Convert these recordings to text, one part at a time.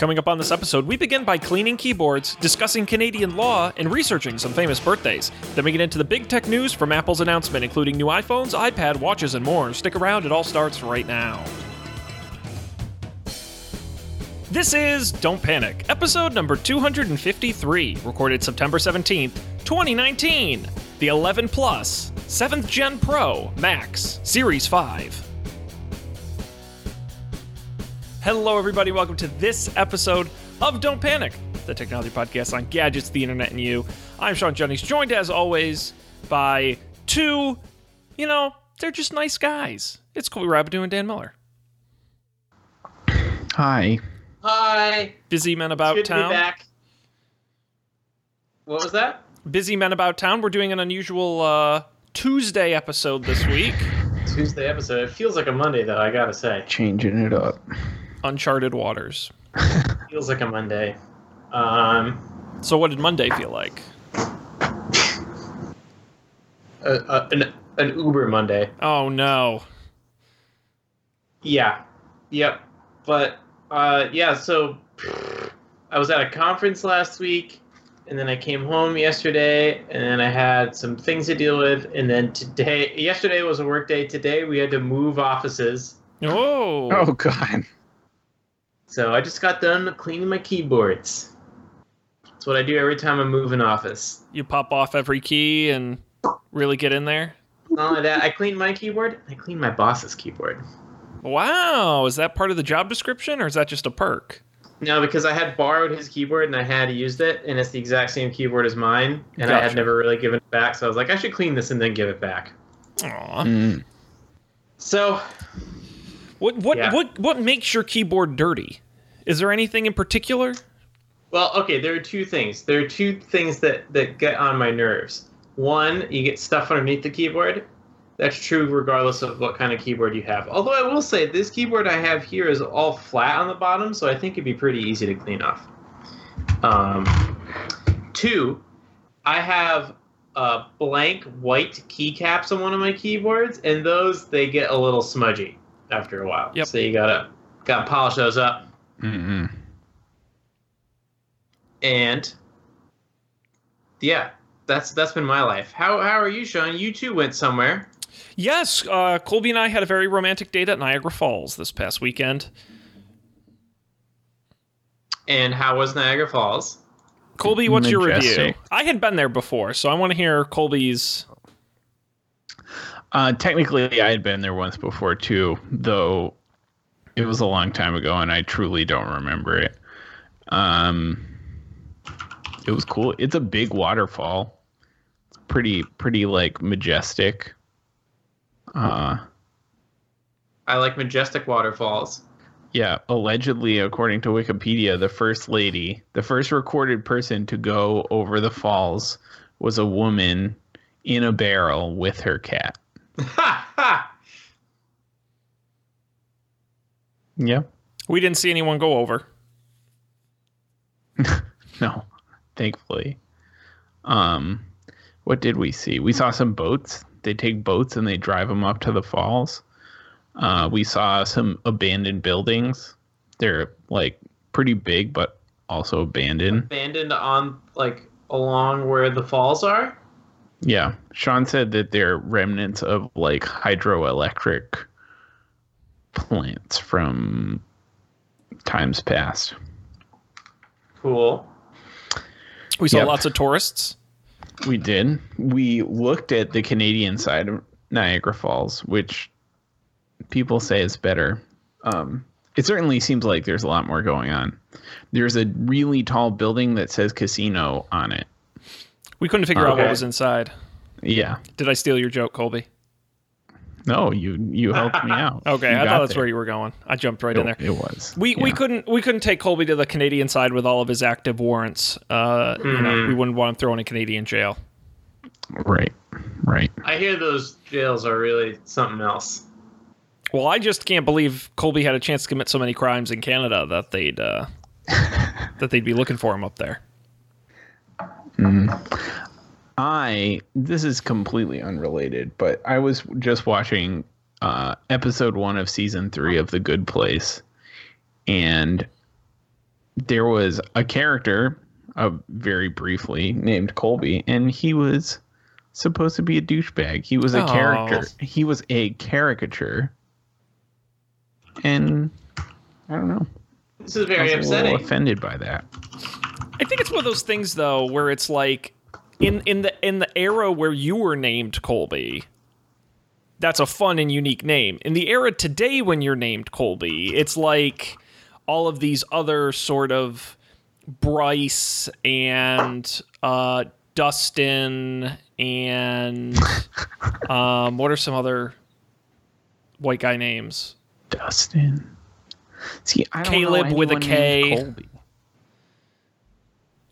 Coming up on this episode, we begin by cleaning keyboards, discussing Canadian law, and researching some famous birthdays. Then we get into the big tech news from Apple's announcement, including new iPhones, iPad, watches, and more. Stick around, it all starts right now. This is Don't Panic, episode number 253, recorded September 17th, 2019. The 11 Plus, 7th Gen Pro, Max, Series 5. Hello, everybody. Welcome to this episode of Don't Panic, the technology podcast on gadgets, the internet, and you. I'm Sean Jennings, joined as always by two, you know, they're just nice guys. It's Colby Rabideau and Dan Miller. Hi. Hi. Busy men about Good town. to be back. What was that? Busy men about town. We're doing an unusual uh, Tuesday episode this week. Tuesday episode. It feels like a Monday, though. I gotta say, Changing it up. Uncharted waters. feels like a Monday. Um, So, what did Monday feel like? uh, uh, an an Uber Monday. Oh no. Yeah. Yep. But uh, yeah. So I was at a conference last week, and then I came home yesterday, and then I had some things to deal with, and then today. Yesterday was a work day. Today we had to move offices. Oh. Oh God. So I just got done cleaning my keyboards. That's what I do every time I move an office. You pop off every key and really get in there. Not only that, I clean my keyboard. I clean my boss's keyboard. Wow. Is that part of the job description or is that just a perk? No, because I had borrowed his keyboard and I had used it, and it's the exact same keyboard as mine, and I had never really given it back. So I was like, I should clean this and then give it back. Aw. Mm. So What what Yeah. what what makes your keyboard dirty? Is there anything in particular? Well, okay, there are two things. There are two things that, that get on my nerves. One, you get stuff underneath the keyboard. That's true regardless of what kind of keyboard you have. Although I will say, this keyboard I have here is all flat on the bottom, so I think it'd be pretty easy to clean off. Um, two, I have uh, blank white keycaps on one of my keyboards, and those, they get a little smudgy after a while. Yep. So you gotta, gotta polish those up. Mm-mm. and yeah that's that's been my life how how are you sean you too went somewhere Yes, uh, Colby and I had a very romantic date at Niagara Falls this past weekend. and how was niagara falls Colby, what's your review? I had been there before, so I want to hear Colby's. Uh, technically, I had been there once before too, though it was a long time ago, and I truly don't remember it. Um, it was cool. It's a big waterfall. It's pretty, pretty like majestic. Uh, i like majestic waterfalls Yeah, allegedly, according to Wikipedia, the first lady, the first recorded person to go over the falls was a woman in a barrel with her cat. Ha ha Yeah. We didn't see anyone go over. No, thankfully. Um, what did we see? We saw some boats. They take boats and they drive them up to the falls. Uh, we saw some abandoned buildings. They're like pretty big, but also abandoned. abandoned on like along where the falls are Yeah, Sean said that they're remnants of like hydroelectric plants from times past. cool We saw Yep. lots of tourists. We did. We looked at the Canadian side of Niagara Falls, which people say is better. Um, it certainly seems like there's a lot more going on. There's a really tall building that says casino on it. We couldn't figure out what was inside. Yeah. Did I steal your joke, Colby? No, you you helped me out. Okay, You I thought that's there. where you were going. I jumped right in there. It, it was. We, we couldn't we couldn't take Colby to the Canadian side with all of his active warrants. Uh, you know, Mhm. we wouldn't want him thrown in Canadian jail. Right. Right. i hear those jails are really something else Well, I just can't believe Colby had a chance to commit so many crimes in Canada that they'd uh, that they'd be looking for him up there. I this is completely unrelated, but I was just watching uh, episode one of season three of The Good Place, and there was a character, uh, very briefly named Colby, and he was supposed to be a douchebag. He was a Oh. character. He was a caricature, and I don't know. This is I very was a little offended by that. I think it's one of those things though where it's like in in the in the era where you were named Colby, that's a fun and unique name. In the era today when you're named Colby, it's like all of these other sort of Bryce and uh, Dustin and um, what are some other white guy names? Dustin. See, I don't Caleb know with a named Colby.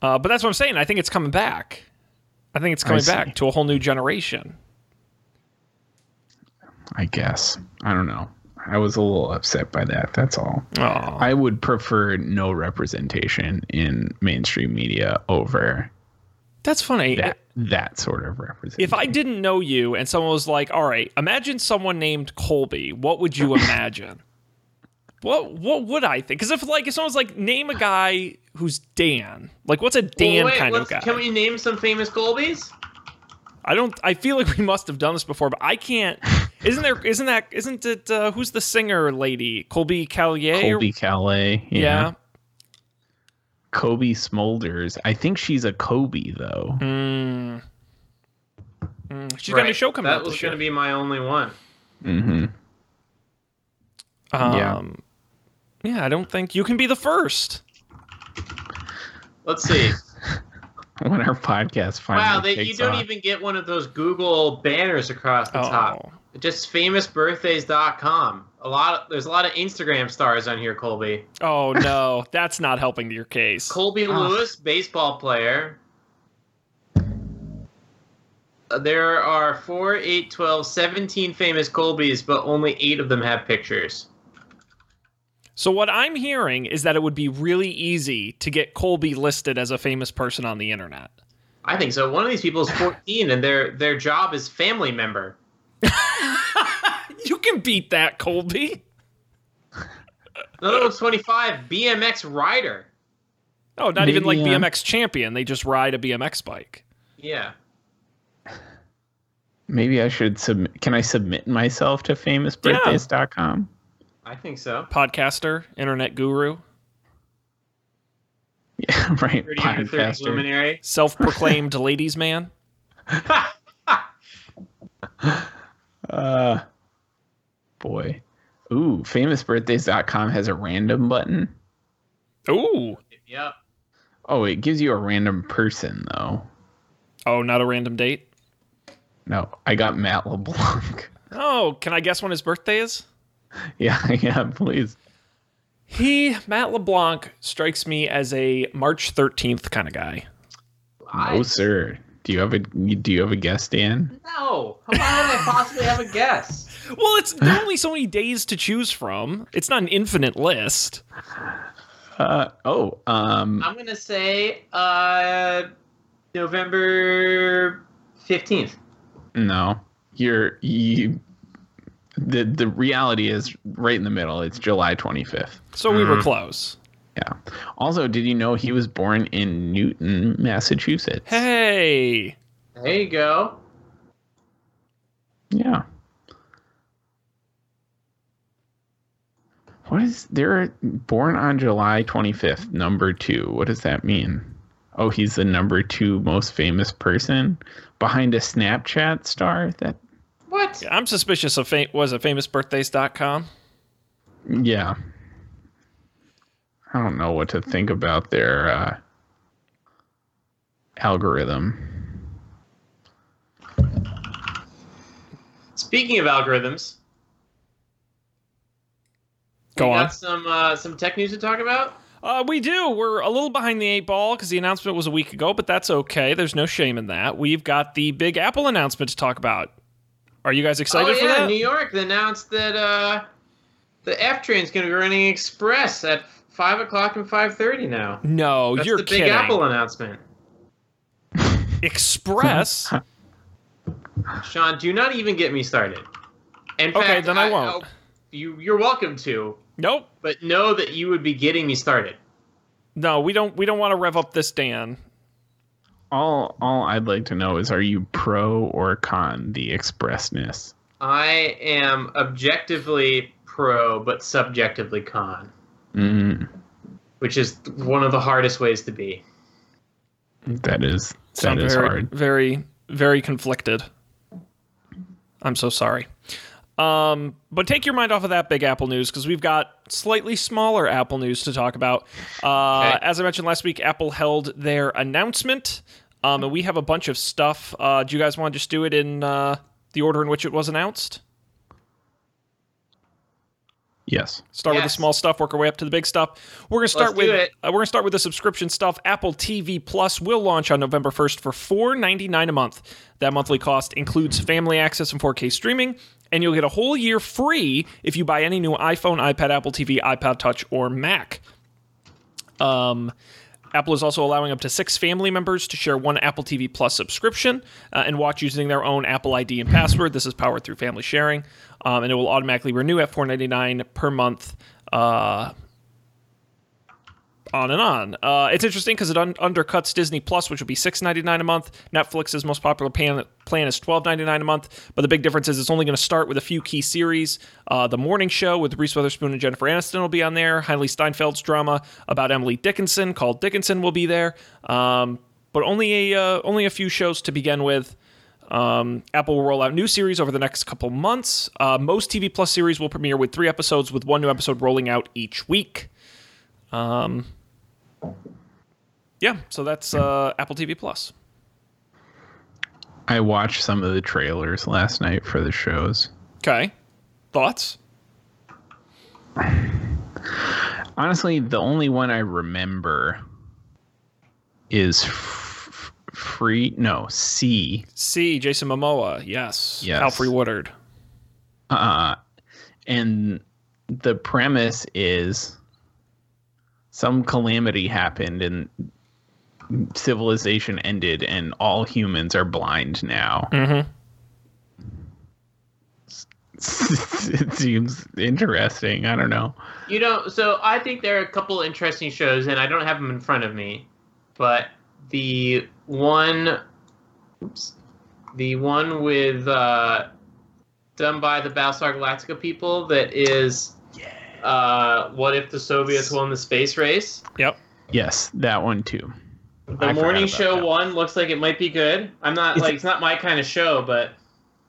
Uh, but that's what I'm saying. I think it's coming back. I think it's coming back to a whole new generation. I guess. I don't know. I was a little upset by that. That's all. Oh, I would prefer no representation in mainstream media over that's funny. that that sort of representation. If I didn't know you and someone was like, "All right, imagine someone named Colby," what would you imagine? What what would I think? Because if like if someone's like, name a guy who's Dan, like what's a Dan Well, wait, kind of guy? Can we name some famous Colbys? I don't. I feel like we must have done this before, but I can't. Isn't there? Isn't that? Isn't it? Uh, who's the singer lady? Colby Callier. Colbie Caillat, yeah. Yeah. Cobie Smulders. I think she's a Cobie though. Mm. Mm, She's got a show coming That out was going to be my only one. Mm-hmm. Um, yeah, I don't think you can be the first. Let's see. When our podcast finally wow, they, you don't off. even get one of those Google banners across the Oh. top. Just famousbirthdays.com. A lot of there's a lot of Instagram stars on here, Colby. Oh no, that's not helping your case. Colby Ah. Lewis, baseball player. Uh, There are 4, 8, 12, 17 famous Colbys, but only 8 of them have pictures. So what I'm hearing is that it would be really easy to get Colby listed as a famous person on the internet. I think so. One of these people is 14 and their their job is family member. You can beat that, Colby. Another one's 25, BMX rider. Oh, not even like Maybe, uh, BMX champion. They just ride a BMX bike. Yeah. Maybe I should submit. Can I submit myself to famousbirthdays.com? I think so. Podcaster, internet guru, Yeah, right. 30 under 30 Podcaster. luminary. self-proclaimed ladies man. Uh, boy. Ooh, famousbirthdays.com has a random button. Ooh. yep. Oh, it gives you a random person though. Oh, not a random date. No, I got Matt LeBlanc. Oh, can I guess when his birthday is? yeah, yeah, please. He, Matt LeBlanc, strikes me as a March 13th kind of guy. I, Oh, sir. Do you have a do you have a guess, Dan? no. How would I possibly have a guess? Well, it's there are only so many days to choose from. It's not an infinite list. Uh oh, um I'm gonna say uh, November 15th. no. You're you the the reality is right in the middle. It's July 25th. So we were mm-hmm. close. Yeah. Also, did you know he was born in Newton, Massachusetts? Hey. There you go. Yeah. What is they're born on July 25th, number 2. What does that mean? Oh, he's the number 2 most famous person behind a Snapchat star? That What? I'm suspicious of fam- was it famousbirthdays.com. yeah. I don't know what to think about their uh algorithm. Speaking of algorithms, Go we on. got some uh, some tech news to talk about. Uh, we do. We're a little behind the eight ball because the announcement was a week ago, but that's okay. There's no shame in that. We've got the big Apple announcement to talk about. Are you guys excited oh for yeah, that? New York they announced that uh, the F train is going to be running express at five o'clock and five thirty now. no, That's you're kidding. the Big kidding. Apple announcement. Express. Sean, do not even get me started. In Okay, fact, then I won't. you you're welcome to, nope. but know that you would be getting me started. No, we don't. We don't want to rev up this Dan. All all I'd like to know is are you pro or con the expressness? I am objectively pro, but subjectively con, Mm, which is one of the hardest ways to be. that is that Sound is very, hard. very, very conflicted. I'm so sorry. Um, but take your mind off of that big Apple news because we've got slightly smaller Apple news to talk about. Uh, Okay. As I mentioned last week, Apple held their announcement, um, and we have a bunch of stuff. Uh, do you guys want to just do it in uh, the order in which it was announced? Yes. Start with the small stuff, work our way up to the big stuff. We're gonna start Let's with uh, we're gonna start with the subscription stuff. Apple TV Plus will launch on November first for four ninety nine a month. That monthly cost includes family access and 4K streaming, and you'll get a whole year free if you buy any new iPhone, iPad, Apple TV, iPod Touch, or Mac. Um, Apple is also allowing up to six family members to share one Apple TV Plus subscription uh, and watch using their own Apple ID and password. This is powered through family sharing, um, and it will automatically renew at $4.99 per month. Uh, on and on. Uh, it's interesting because it un- undercuts Disney Plus, which would be six ninety nine a month. Netflix's most popular plan, plan is twelve ninety nine a month. But the big difference is it's only going to start with a few key series. Uh, the Morning Show with Reese Witherspoon and Jennifer Aniston will be on there. Hailee Steinfeld's drama about Emily Dickinson called Dickinson will be there. Um, but only a uh, only a few shows to begin with. Um, Apple will roll out new series over the next couple months. Uh, most TV Plus series will premiere with three episodes, with one new episode rolling out each week. Um, yeah, so that's uh, Apple TV Plus. I watched some of the trailers last night for the shows. Okay, thoughts? Honestly, the only one I remember is f- free. No, See. See. Jason Momoa, yes. Yes. Alfre Woodard. Uh, and the premise is some calamity happened and civilization ended, and all humans are blind now. Mm-hmm. it seems interesting. I don't know. You know, so I think there are a couple interesting shows, and I don't have them in front of me, but the one, oops, the one with uh, done by the Battlestar Galactica people that is, uh, what if the Soviets won the space race? Yep. Yes, that one too. The I morning show that. one looks like it might be good. I'm not Is like it- it's not my kind of show, but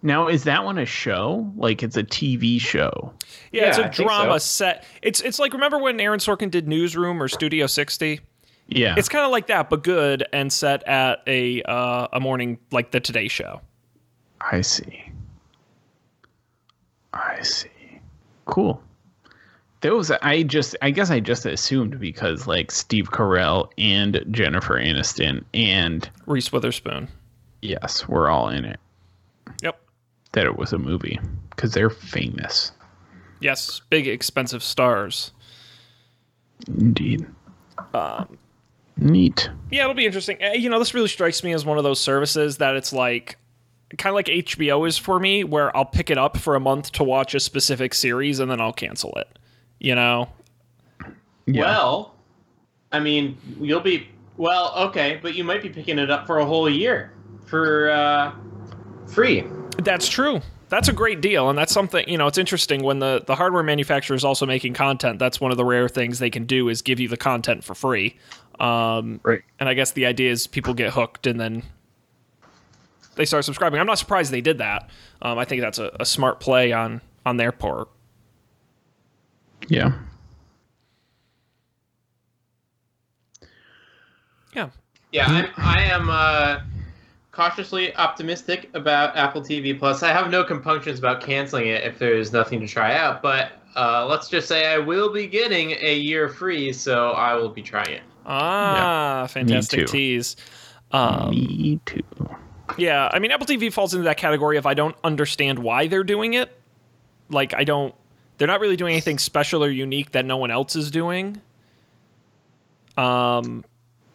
Now, is that one a show? Like it's a TV show? Yeah, it's Yeah, a I drama so. set. It's it's like remember when Aaron Sorkin did Newsroom or Studio 60? Yeah. It's kind of like that, but good and set at a uh, a morning like the Today Show. I see. I see. Cool. Those I just I guess I just assumed because like Steve Carell and Jennifer Aniston and Reese Witherspoon. yes, we're all in it. Yep. That it was a movie because they're famous. Yes, big expensive stars. Indeed. Um, Neat. Yeah, it'll be interesting. Uh, You know, this really strikes me as one of those services that it's like kind of like HBO is for me, where I'll pick it up for a month to watch a specific series and then I'll cancel it. You know? Yeah. well, I mean, you'll be well, okay, but you might be picking it up for a whole year for uh, free. That's true. That's a great deal, and that's something you know. It's interesting when the the hardware manufacturer is also making content. That's one of the rare things they can do is give you the content for free. Um, right. and I guess the idea is people get hooked and then they start subscribing. I'm not surprised they did that. Um, I think that's a, a smart play on on their part. Yeah. Yeah. Yeah, I'm, I am uh, cautiously optimistic about Apple TV Plus. I have no compunctions about canceling it if there's nothing to try out, but uh, let's just say I will be getting a year free, so I will be trying it. Ah, fantastic too. tease. Um, Me too. Yeah, I mean, Apple TV falls into that category of I don't understand why they're doing it. Like, I don't. They're not really doing anything special or unique that no one else is doing. Um,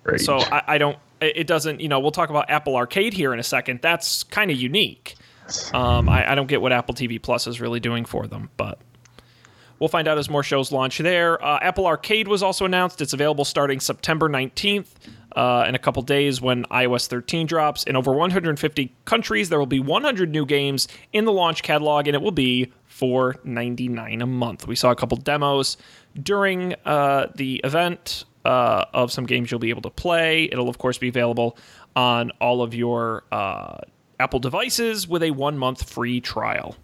Right. so I, I don't. It doesn't. You know, we'll talk about Apple Arcade here in a second. That's kind of unique. Um, I, I don't get what Apple TV Plus is really doing for them, but we'll find out as more shows launch there. Uh, Apple Arcade was also announced. It's available starting September 19th. Uh, in a couple days, when iOS 13 drops, in over 150 countries, there will be 100 new games in the launch catalog, and it will be $4.99 a month. We saw a couple demos during uh, the event uh, of some games you'll be able to play. It'll, of course, be available on all of your uh, Apple devices with a one month free trial.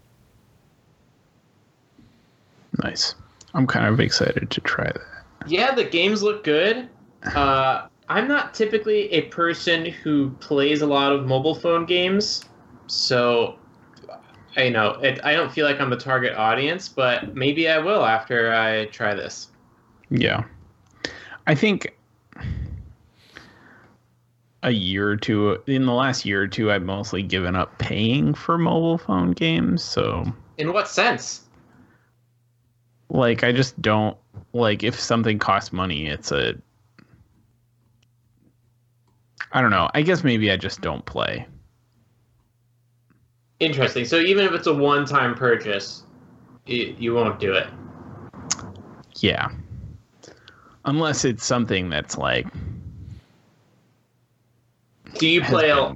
Nice. I'm kind of excited to try that. Yeah, the games look good. Uh, I'm not typically a person who plays a lot of mobile phone games, so I know it, I don't feel like I'm the target audience, but maybe I will after I try this. Yeah. I think a year or two in the last year or two I've mostly given up paying for mobile phone games, so In what sense? Like I just don't like if something costs money, it's a I don't know. I guess maybe I just don't play. Interesting. So even if it's a one-time purchase, you, you won't do it. Yeah. Unless it's something that's like Do you play a,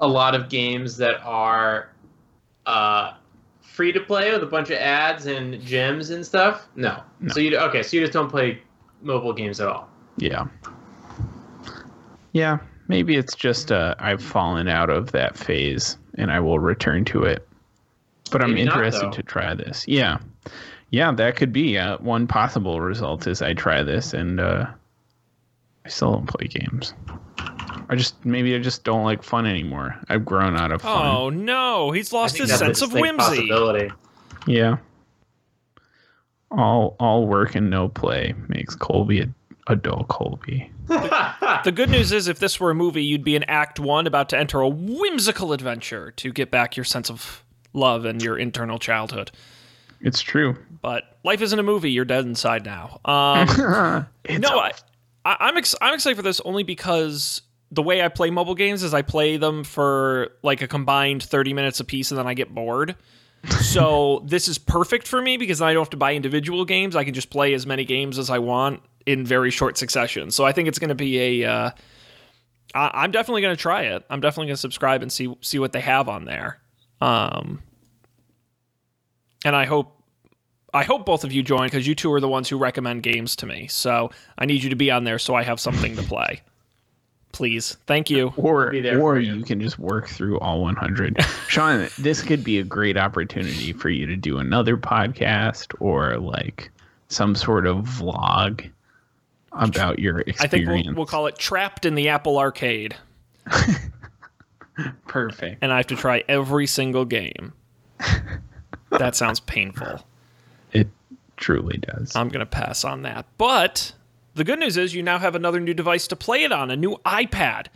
a lot of games that are uh, free to play with a bunch of ads and gems and stuff? No. No. So you okay? So you just don't play mobile games at all. yeah. Yeah, maybe it's just uh I've fallen out of that phase and I will return to it. But I'm Maybe not, interested to try this. Yeah. Yeah, that could be uh, one possible result is I try this and uh I still don't play games. I just maybe I just don't like fun anymore. I've grown out of fun. Oh no, he's lost his sense of whimsy. Yeah. All all work and no play makes Colby a, a dull Colby. The good news is, if this were a movie, you'd be in Act One, about to enter a whimsical adventure to get back your sense of love and your internal childhood. It's true. But life isn't a movie; you're dead inside now. Um, It's no, a- I, I, I'm ex- I'm excited for this only because the way I play mobile games is I play them for like a combined 30 minutes a piece, and then I get bored. so this is perfect for me because I don't have to buy individual games. I can just play as many games as I want in very short succession. So I think it's going to be a. Uh, I, I'm definitely going to try it. I'm definitely going to subscribe and see see what they have on there. Um, and I hope I hope both of you join because you two are the ones who recommend games to me. So I need you to be on there so I have something to play. Please, thank you. or or you. you. can just work through all 100. Sean, this could be a great opportunity for you to do another podcast or like some sort of vlog about your experience. I think we'll, we'll call it "Trapped in the Apple Arcade," perfect. and I have to try every single game. that sounds painful. It truly does. I'm gonna pass on that. But the good news is you now have another new device to play it on, a new iPad.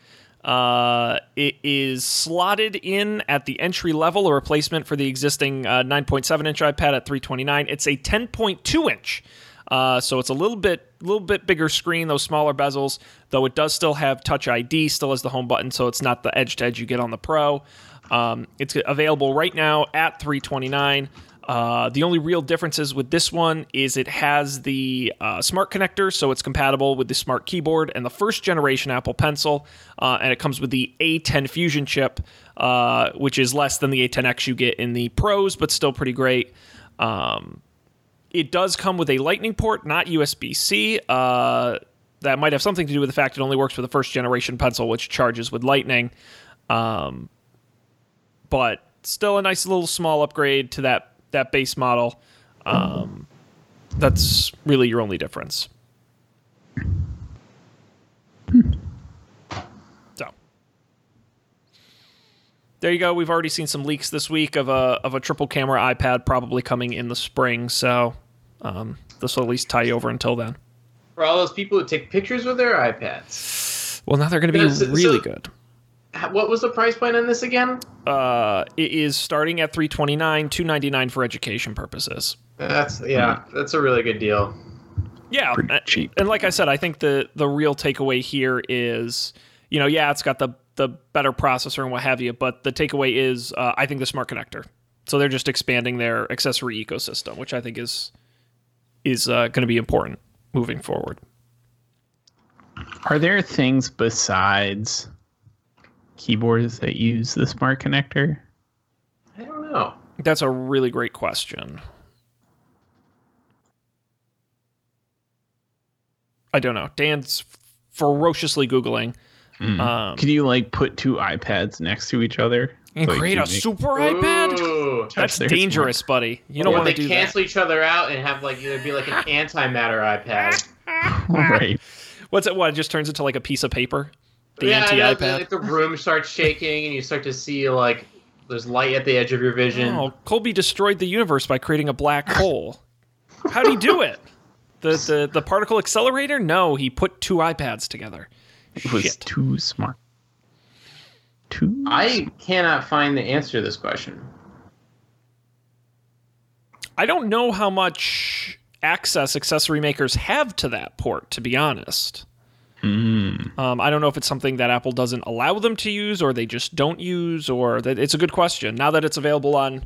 Uh, it is slotted in at the entry level, a replacement for the existing uh, 9.7 inch iPad at 329. It's a 10.2 inch, uh, so it's a little bit, little bit bigger screen. Those smaller bezels, though it does still have Touch ID, still has the home button, so it's not the edge to edge you get on the Pro. Um, it's available right now at 329. Uh, the only real differences with this one is it has the uh, smart connector, so it's compatible with the smart keyboard and the first generation Apple Pencil, uh, and it comes with the A10 Fusion chip, uh, which is less than the A10X you get in the Pros, but still pretty great. Um, it does come with a Lightning port, not USB C. Uh, that might have something to do with the fact it only works with the first generation pencil, which charges with Lightning. Um, but still a nice little small upgrade to that that base model. Um, that's really your only difference. So there you go. We've already seen some leaks this week of a of a triple camera iPad probably coming in the spring. So um, this will at least tie you over until then. For all those people who take pictures with their iPads. Well, now they're going to be so- really so- good. H- What was the price point on this again? Uh, it is starting at 329 299 for education purposes. That's yeah, that's a really good deal. Yeah, Pretty cheap. And like I said, I think the the real takeaway here is, you know, yeah, it's got the the better processor and what have you, but the takeaway is, uh, I think the smart connector So they're just expanding their accessory ecosystem, which I think is is uh, going to be important moving forward. Are there things besides keyboards that use the smart connector? I don't know. That's a really great question. I don't know. Dan's ferociously googling. Um, Can you like put two iPads next to each other? and Like, create a make- super iPad. Ooh. That's their dangerous, buddy. You don't want they to do that. cancel each other out and have like there'd be like an antimatter iPad. right. What's it? What? It just turns into like a piece of paper. The yeah, anti iPad. Like the room starts shaking and you start to see like there's light at the edge of your vision. Oh, Colby destroyed the universe by creating a black hole. How'd he do it? The, the the particle accelerator? No, he put two iPads together. It was Shit. too smart. Too. I cannot find the answer to this question. I don't know how much access accessory makers have to that port, to be honest. Um, I don't know if it's something that Apple doesn't allow them to use, or they just don't use, or that it's a good question. Now that it's available on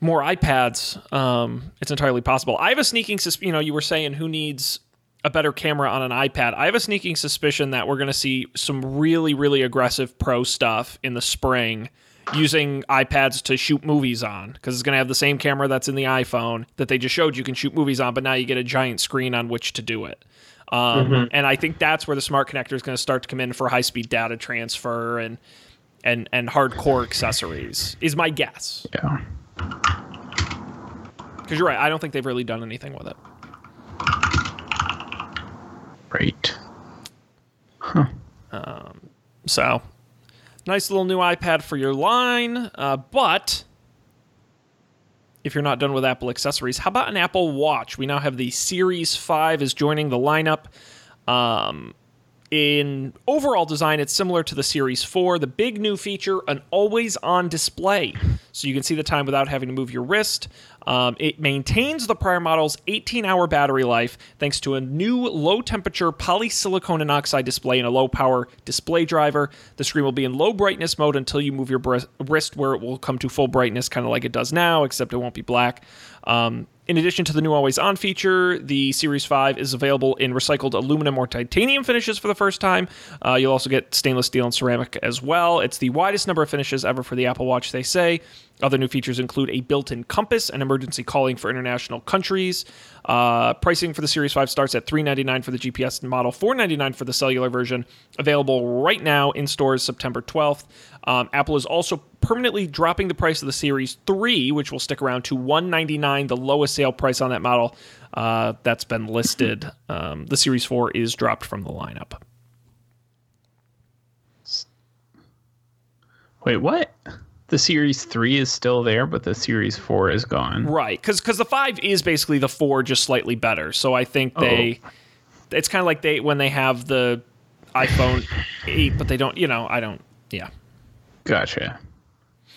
more iPads, um, it's entirely possible. I have a sneaking sus- You know, you were saying who needs a better camera on an iPad. I have a sneaking suspicion that we're going to see some really, really aggressive pro stuff in the spring using iPads to shoot movies on because it's going to have the same camera that's in the iPhone that they just showed you can shoot movies on, but now you get a giant screen on which to do it. Um, And I think that's where the smart connector is going to start to come in for high speed data transfer and and and hardcore accessories. Is my guess Yeah. because you're right. I don't think they've really done anything with it. Right. So, nice little new iPad for your line. Uh, but if you're not done with Apple accessories, how about an Apple Watch? We now have the Series 5 is joining the lineup. Um, in overall design, it's similar to the Series 4. The big new feature an always on display. So you can see the time without having to move your wrist. Um, it maintains the prior model's 18 hour battery life thanks to a new low temperature polysilicon and oxide display and a low power display driver. The screen will be in low brightness mode until you move your wrist, where it will come to full brightness, kind of like it does now, except it won't be black. Um, in addition to the new always on feature, the Series 5 is available in recycled aluminum or titanium finishes for the first time. Uh, you'll also get stainless steel and ceramic as well. It's the widest number of finishes ever for the Apple Watch, they say. Other new features include a built in compass and emergency calling for international countries. Uh, pricing for the Series 5 starts at 399 for the GPS model, 499 for the cellular version. Available right now in stores September 12th. Um, Apple is also permanently dropping the price of the Series 3, which will stick around to 199, the lowest sale price on that model uh, that's been listed. Um, the Series 4 is dropped from the lineup. Wait, what? The Series 3 is still there, but the Series 4 is gone. Right, because because the 5 is basically the 4, just slightly better. So I think oh. they. It's kind of like they when they have the iPhone 8, but they don't, you know, I don't. Yeah. Gotcha.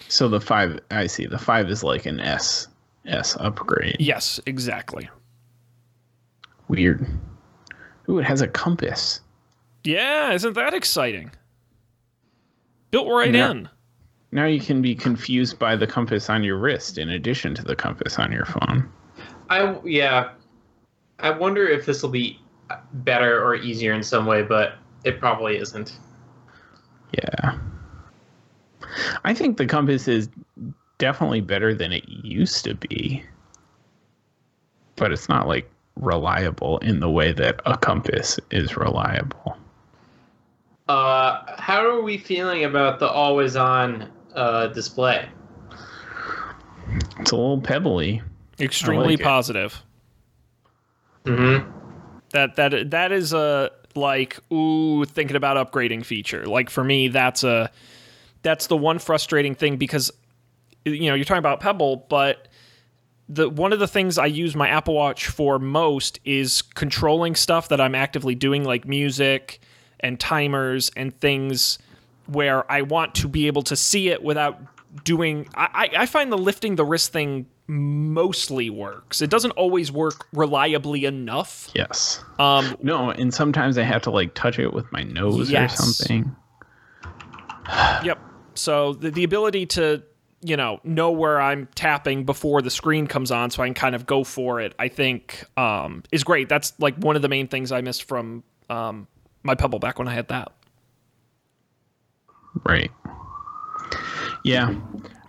So the 5, I see. The 5 is like an S S upgrade. Yes, exactly. Weird. Ooh, it has a compass. Yeah, isn't that exciting? Built right in. Now you can be confused by the compass on your wrist in addition to the compass on your phone. I yeah. I wonder if this will be better or easier in some way, but it probably isn't. Yeah. I think the compass is definitely better than it used to be. But it's not like reliable in the way that a compass is reliable. Uh, how are we feeling about the always on uh, display? It's a little pebbly. Extremely like positive. Mm-hmm. That that that is a like ooh thinking about upgrading feature. Like for me, that's a that's the one frustrating thing because you know you're talking about Pebble, but the one of the things I use my Apple Watch for most is controlling stuff that I'm actively doing, like music and timers and things where I want to be able to see it without doing. I, I find the lifting the wrist thing mostly works. It doesn't always work reliably enough. Yes. Um, No, and sometimes I have to like touch it with my nose Yes. or something. Yep. So the, the ability to you know know where I'm tapping before the screen comes on, so I can kind of go for it. I think um, is great. That's like one of the main things I missed from um, my Pebble back when I had that. Right. Yeah.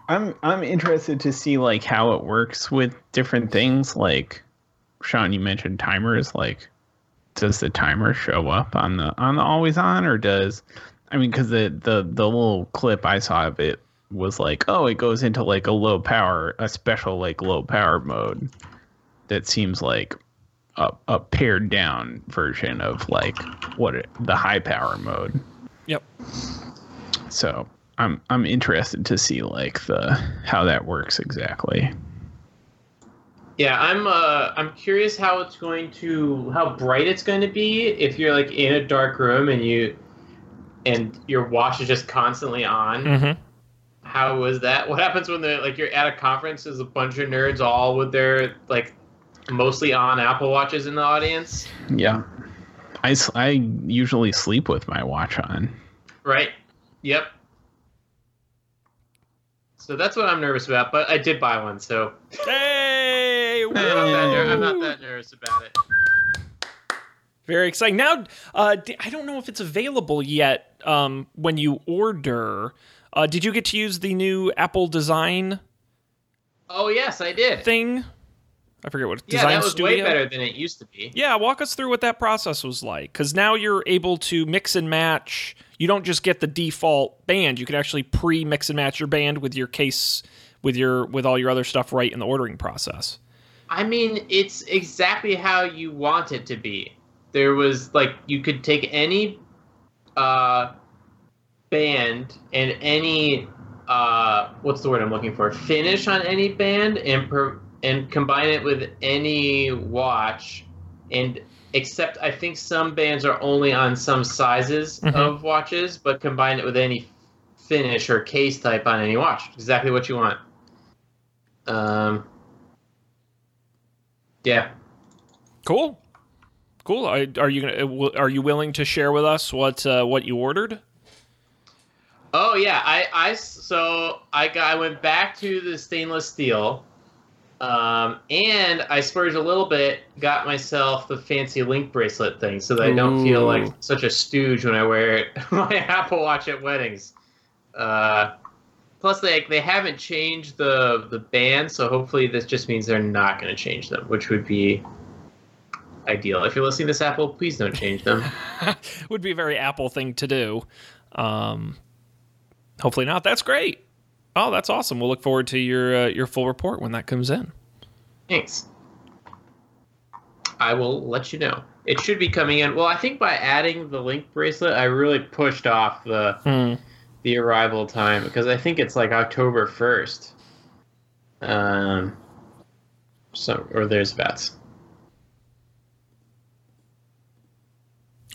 I'm I'm interested to see like how it works with different things. Like Sean, you mentioned timers. Like, does the timer show up on the on the always on, or does I mean, because the the the little clip I saw of it was like, oh, it goes into like a low power, a special like low power mode. That seems like a, a pared down version of like what it, the high power mode. Yep. So I'm I'm interested to see like the how that works exactly. Yeah, I'm uh I'm curious how it's going to how bright it's going to be if you're like in a dark room and you and your watch is just constantly on. Mm-hmm. How was that? What happens when the like you're at a conference? There's a bunch of nerds all with their like mostly on Apple watches in the audience, Yeah. I I usually sleep with my watch on. right? Yep. So that's what I'm nervous about, but I did buy one, so Hey, I'm not that, ner- I'm not that nervous about it. Very exciting. Now, uh, I don't know if it's available yet. Um, when you order, uh, did you get to use the new Apple Design Oh yes, I did. thing? I forget what yeah, Design that was Studio. way better than it used to be. Yeah, walk us through what that process was like. Because now you're able to mix and match. You don't just get the default band. You can actually pre-mix and match your band with your case, with your with all your other stuff right in the ordering process. I mean, it's exactly how you want it to be. There was like you could take any uh, band and any uh, what's the word I'm looking for? Finish on any band and per, and combine it with any watch, and except I think some bands are only on some sizes Mhm. of watches, but combine it with any finish or case type on any watch. Exactly what you want. Um. Yeah. Cool, cool. Are, are you gonna? uh, Are you willing to share with us what uh, what you ordered? Oh yeah, I, I so I got I went back to the stainless steel, um, and I splurged a little bit, got myself the fancy link bracelet thing, so that I don't feel like such a stooge when I wear my Apple Watch at weddings. Uh, plus, they they haven't changed the the band, so hopefully this just means they're not going to change them, which would be ideal. If you're listening to this, Apple, please don't change them. Would be a very Apple thing to do. Um, hopefully not. That's great. Oh, that's awesome. We'll look forward to your uh, your full report when that comes in. Thanks. I will let you know. It should be coming in. Well, I think by adding the link bracelet, I really pushed off the Hmm. the arrival time because I think it's like October first. Um. So or there's bets.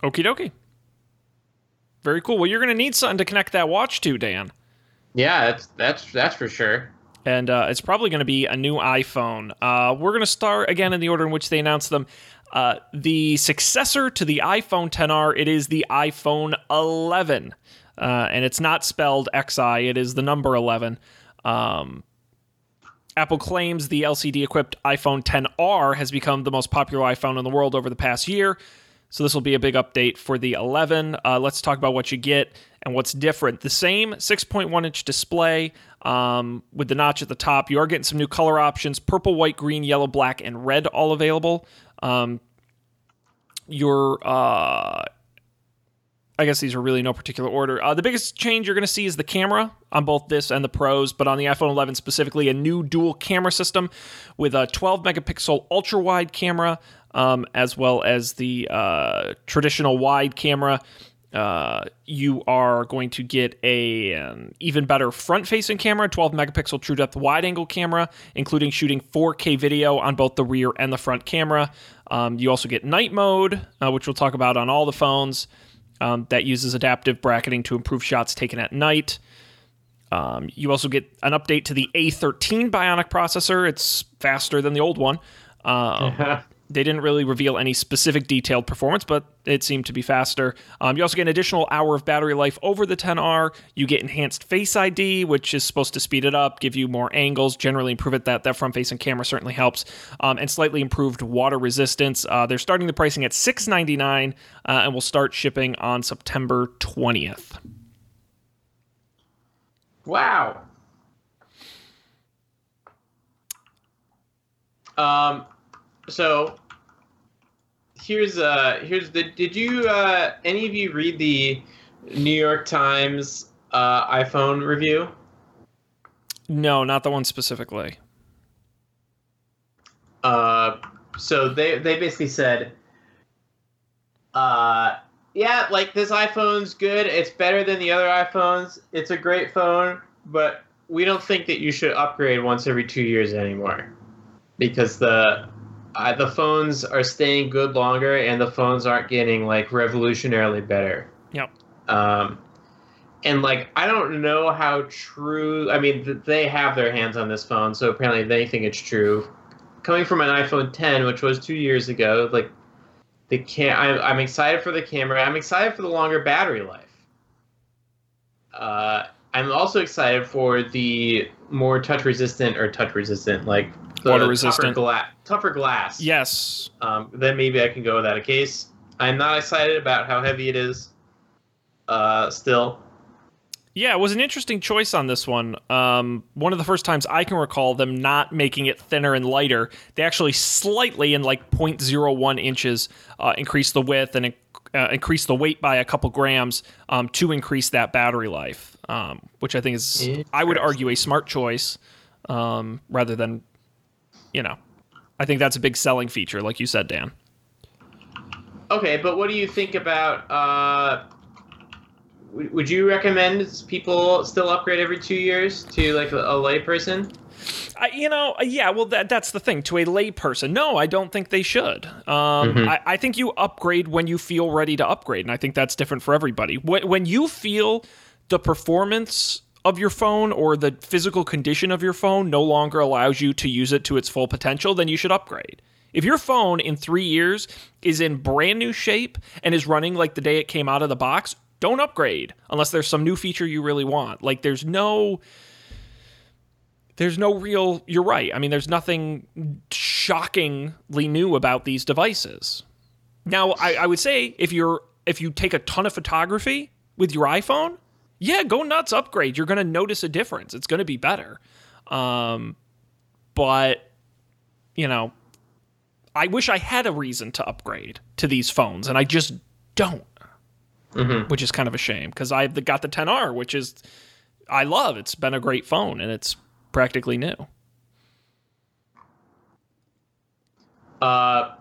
Okie dokie. Very cool. Well, you're going to need something to connect that watch to, Dan. Yeah, that's that's that's for sure. And uh, it's probably going to be a new iPhone. Uh, we're going to start again in the order in which they announced them. Uh, the successor to the iPhone XR, it is the iPhone 11. Uh, and it's not spelled XI, it is the number 11. Um, Apple claims the LCD equipped iPhone XR has become the most popular iPhone in the world over the past year. So this will be a big update for the 11. Uh, let's talk about what you get and what's different. The same 6.1 inch display um, with the notch at the top. You are getting some new color options: purple, white, green, yellow, black, and red, all available. Um, your uh, I guess these are really no particular order. Uh, the biggest change you're going to see is the camera on both this and the Pros, but on the iPhone 11 specifically, a new dual camera system with a 12 megapixel ultra wide camera, um, as well as the uh, traditional wide camera. Uh, you are going to get a an even better front facing camera, 12 megapixel true depth wide angle camera, including shooting 4K video on both the rear and the front camera. Um, you also get night mode, uh, which we'll talk about on all the phones um, that uses adaptive bracketing to improve shots taken at night. Um, you also get an update to the A13 Bionic processor. It's faster than the old one. Um, they didn't really reveal any specific detailed performance, but it seemed to be faster. Um, you also get an additional hour of battery life over the XR. You get enhanced Face ID, which is supposed to speed it up, give you more angles, generally improve it. That that front facing camera certainly helps, um, and slightly improved water resistance. Uh, they're starting the pricing at 699 uh, and will start shipping on September 20th. Wow. Um, so here's uh here's the did you uh any of you read the New York Times uh iPhone review? No, not the one specifically. Uh, so they they basically said, uh, yeah, like this iPhone's good. It's better than the other iPhones. It's a great phone, but we don't think that you should upgrade once every two years anymore, because the uh, the phones are staying good longer, and the phones aren't getting like revolutionarily better. Yep. Um, and like I don't know how true. I mean, th- they have their hands on this phone, so apparently they think it's true. Coming from an iPhone X, which was two years ago, like the can, I'm, I'm excited for the camera. I'm excited for the longer battery life. Uh, I'm also excited for the more touch resistant or touch resistant, like Water tougher, resistant. gla- tougher glass. Yes. Um, then maybe I can go without a case. I'm not excited about how heavy it is. Uh, still, Yeah, it was an interesting choice on this one. Um, one of the first times I can recall them not making it thinner and lighter. They actually slightly, in like 0.01 inches, uh, increased the width and uh, increased the weight by a couple grams um, to increase that battery life, um, which I think is, I would argue, a smart choice um, rather than, you know, I think that's a big selling feature, like you said, Dan. Okay, but what do you think about? Uh, w- would you recommend people still upgrade every two years to like a, a layperson? I, you know, yeah. Well, that that's the thing. To a layperson, no, I don't think they should. Um, I, I think you upgrade when you feel ready to upgrade, and I think that's different for everybody. When, when you feel the performance of your phone or the physical condition of your phone no longer allows you to use it to its full potential, then you should upgrade. If your phone in three years is in brand new shape and is running like the day it came out of the box, don't upgrade unless there's some new feature you really want. Like there's no there's no real you're right i mean there's nothing shockingly new about these devices now I, I would say if you're if you take a ton of photography with your iphone yeah go nuts upgrade. You're going to notice a difference. It's going to be better. Um, but you know i wish i had a reason to upgrade to these phones and i just don't. Mm-hmm. which is kind of a shame because i've got the XR which is i love. It's been a great phone and it's practically new. Uh,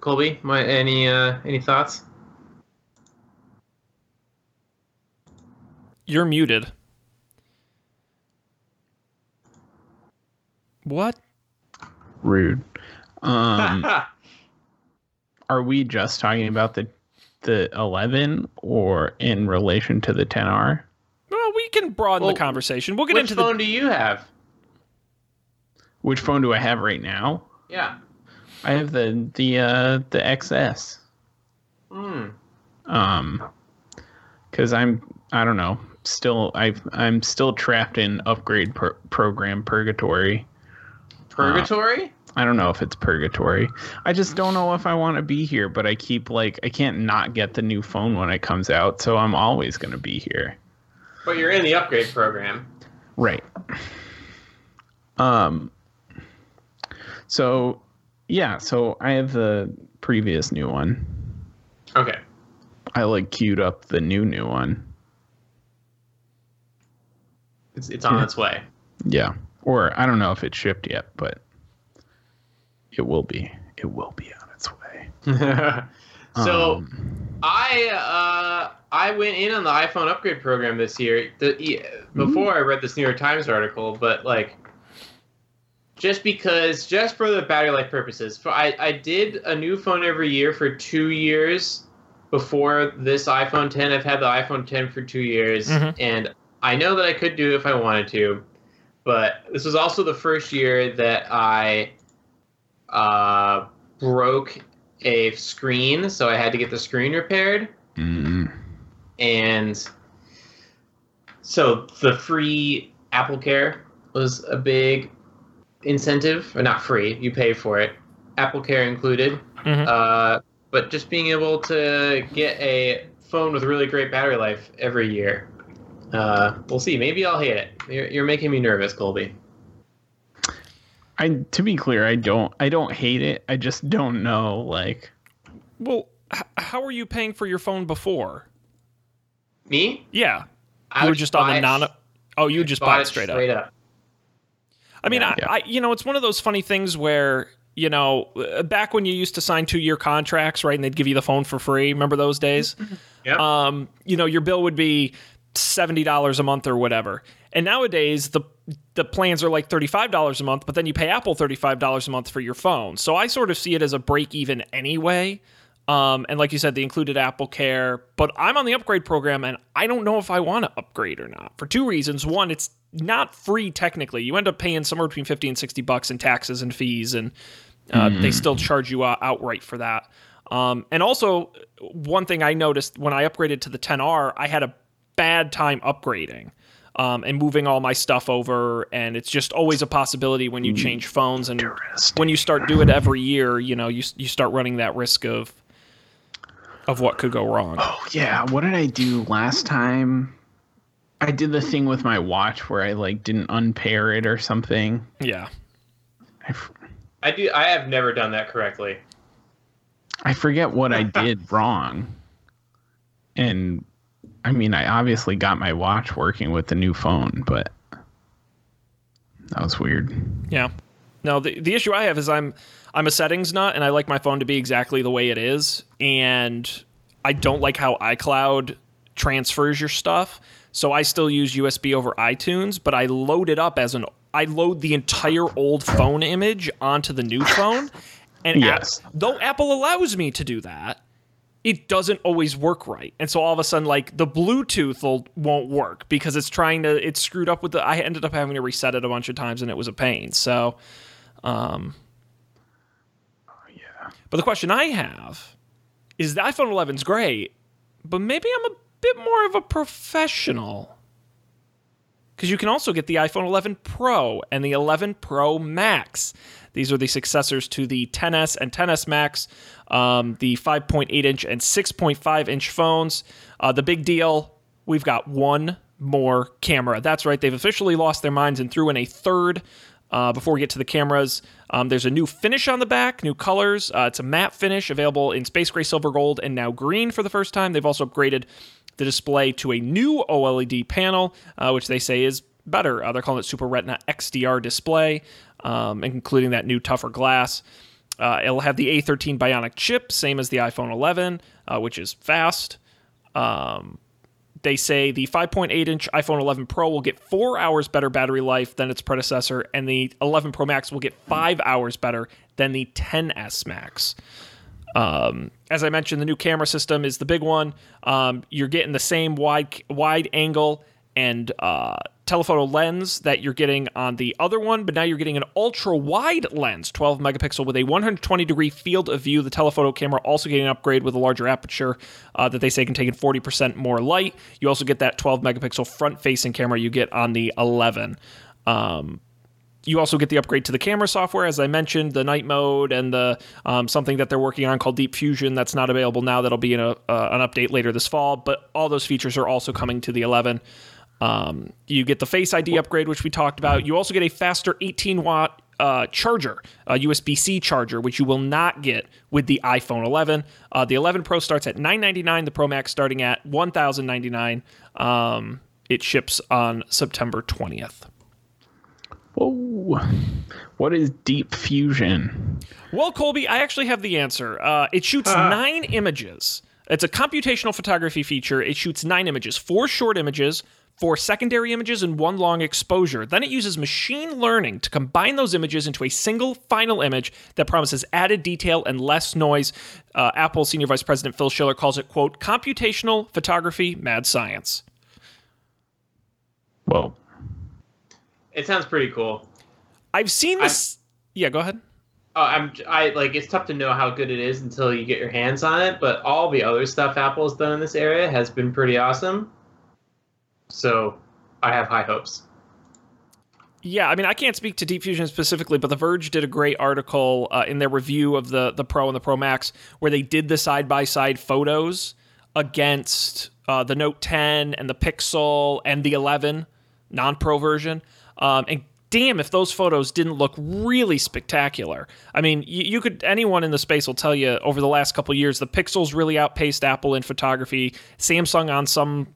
Cobie, my any uh, any thoughts? You're muted. What? Rude. Um, are we just talking about the the 11 or in relation to the XR? Well, we can broaden Well, the conversation. We'll get Which into phone do you have? Which phone do I have right now? Yeah. I have the the uh the XS. Hmm. Um cuz I'm I don't know, still I I'm still trapped in upgrade per- program purgatory. Purgatory. I don't know if it's purgatory. I just don't know if I want to be here, but I keep like I can't not get the new phone when it comes out, so I'm always going to be here. but you're in the upgrade program. Right. Um so yeah, so I have the previous new one. Okay. I like queued up the new new one. It's it's on its way. Yeah. Or I don't know if it's shipped yet, but it will be. It will be on its way. so Um, I uh, I went in on the iPhone upgrade program this year. The, before I read this New York Times article, but like just because, just for the battery life purposes, for I I did a new phone every year for two years before this iPhone X. I've had the iPhone X for two years, Mhm. and I know that I could do it if I wanted to, but this was also the first year that I uh, broke a screen, so I had to get the screen repaired. Mm. And so the free Apple Care was a big incentive, or not free, you pay for it. Apple Care included. Mhm. Uh, but just being able to get a phone with really great battery life every year. Uh, we'll see. Maybe I'll hate it. You're, you're making me nervous, Cobie. I to be clear, I don't I don't hate it. I just don't know like Well, h- how were you paying for your phone before? Me? Yeah, I you were would just on the it- non. Oh, you just bought it straight, up. up. I mean, Yeah. I, I, you know, it's one of those funny things where you know, uh, back when you used to sign two-year contracts, right, and they'd give you the phone for free. Remember those days? Yep. Um, you know, your bill would be seventy dollars a month or whatever. And nowadays, the the plans are like thirty five dollars a month, but then you pay Apple thirty five dollars a month for your phone. So I sort of see it as a break even anyway. Um, and like you said, the included Apple Care, but I'm on the upgrade program, and I don't know if I want to upgrade or not for two reasons. One, it's not free technically. You end up paying somewhere between fifty and sixty bucks in taxes and fees, and uh, they still charge you uh, outright for that. Um, and also, one thing I noticed when I upgraded to the XR, I had a bad time upgrading um, and moving all my stuff over. And it's just always a possibility when you change phones and when you start doing it every year, you know, you you start running that risk of of what could go wrong. Oh yeah, what did I do last time? I did the thing with my watch where I like didn't unpair it or something. Yeah. I, f- I do. I have never done that correctly. I forget what I did wrong. And I mean, I obviously got my watch working with the new phone, but that was weird. Yeah. No, the the issue I have is I'm I'm a settings nut and I like my phone to be exactly the way it is and I don't like how iCloud transfers your stuff. So I still use USB over iTunes, but I load it up as an I load the entire old phone image onto the new phone. And Yes. App- though Apple allows me to do that, it doesn't always work right. And so all of a sudden, like the Bluetooth will, won't work because it's trying to, it's screwed up with the, I ended up having to reset it a bunch of times and it was a pain. So, um, Yeah. but the question I have is the iPhone 11's great, but maybe I'm a bit more of a professional. Because you can also get the iPhone 11 Pro and the 11 Pro Max. These are the successors to the XS and XS Max, um, the 5.8 inch and 6.5 inch phones. Uh, the big deal we've got one more camera. That's right, they've officially lost their minds and threw in a third. Uh, before we get to the cameras, um, there's a new finish on the back, new colors. Uh, it's a matte finish available in space gray, silver, gold, and now green for the first time. They've also upgraded the display to a new OLED panel, uh, which they say is better. Uh, they're calling it Super Retina XDR display, um, including that new tougher glass. Uh, it'll have the A13 Bionic chip, same as the iPhone 11, uh, which is fast. Um, they say the 5.8 inch iPhone 11 Pro will get four hours better battery life than its predecessor, and the 11 Pro Max will get five hours better than the XS Max. Um, as I mentioned, the new camera system is the big one. Um, you're getting the same wide wide angle and uh, telephoto lens that you're getting on the other one, but now you're getting an ultra wide lens, 12 megapixel with a 120 degree field of view. The telephoto camera also getting an upgrade with a larger aperture uh, that they say can take in 40% more light. You also get that 12 megapixel front facing camera you get on the 11. Um, you also get the upgrade to the camera software, as I mentioned, the night mode and the um, something that they're working on called Deep Fusion that's not available now. That'll be in a, uh, an update later this fall. But all those features are also coming to the 11. Um, you get the Face ID upgrade, which we talked about. You also get a faster 18 watt uh, charger, a USB C charger, which you will not get with the iPhone 11. Uh, the 11 Pro starts at 999. The Pro Max starting at 1099. Um, it ships on September 20th. Whoa. What is deep fusion? Well, Cobie, I actually have the answer. Uh, it shoots nine images. It's a computational photography feature. It shoots nine images, four short images, four secondary images, and one long exposure. Then it uses machine learning to combine those images into a single final image that promises added detail and less noise. Uh, Apple Senior Vice President Phil Schiller calls it, quote, computational photography mad science. Whoa. It sounds pretty cool. I've seen this. yeah, go ahead. Oh, I'm I like it's tough to know how good it is until you get your hands on it, but all the other stuff Apple's done in this area has been pretty awesome. So, I have high hopes. Yeah, I mean, I can't speak to Deep Fusion specifically, but The Verge did a great article uh, in their review of the the Pro and the Pro Max where they did the side by side photos against uh, the Note 10 and the Pixel and the 11 non Pro version. Um, and damn, if those photos didn't look really spectacular. I mean, you, you could anyone in the space will tell you over the last couple years the Pixels really outpaced Apple in photography. Samsung on some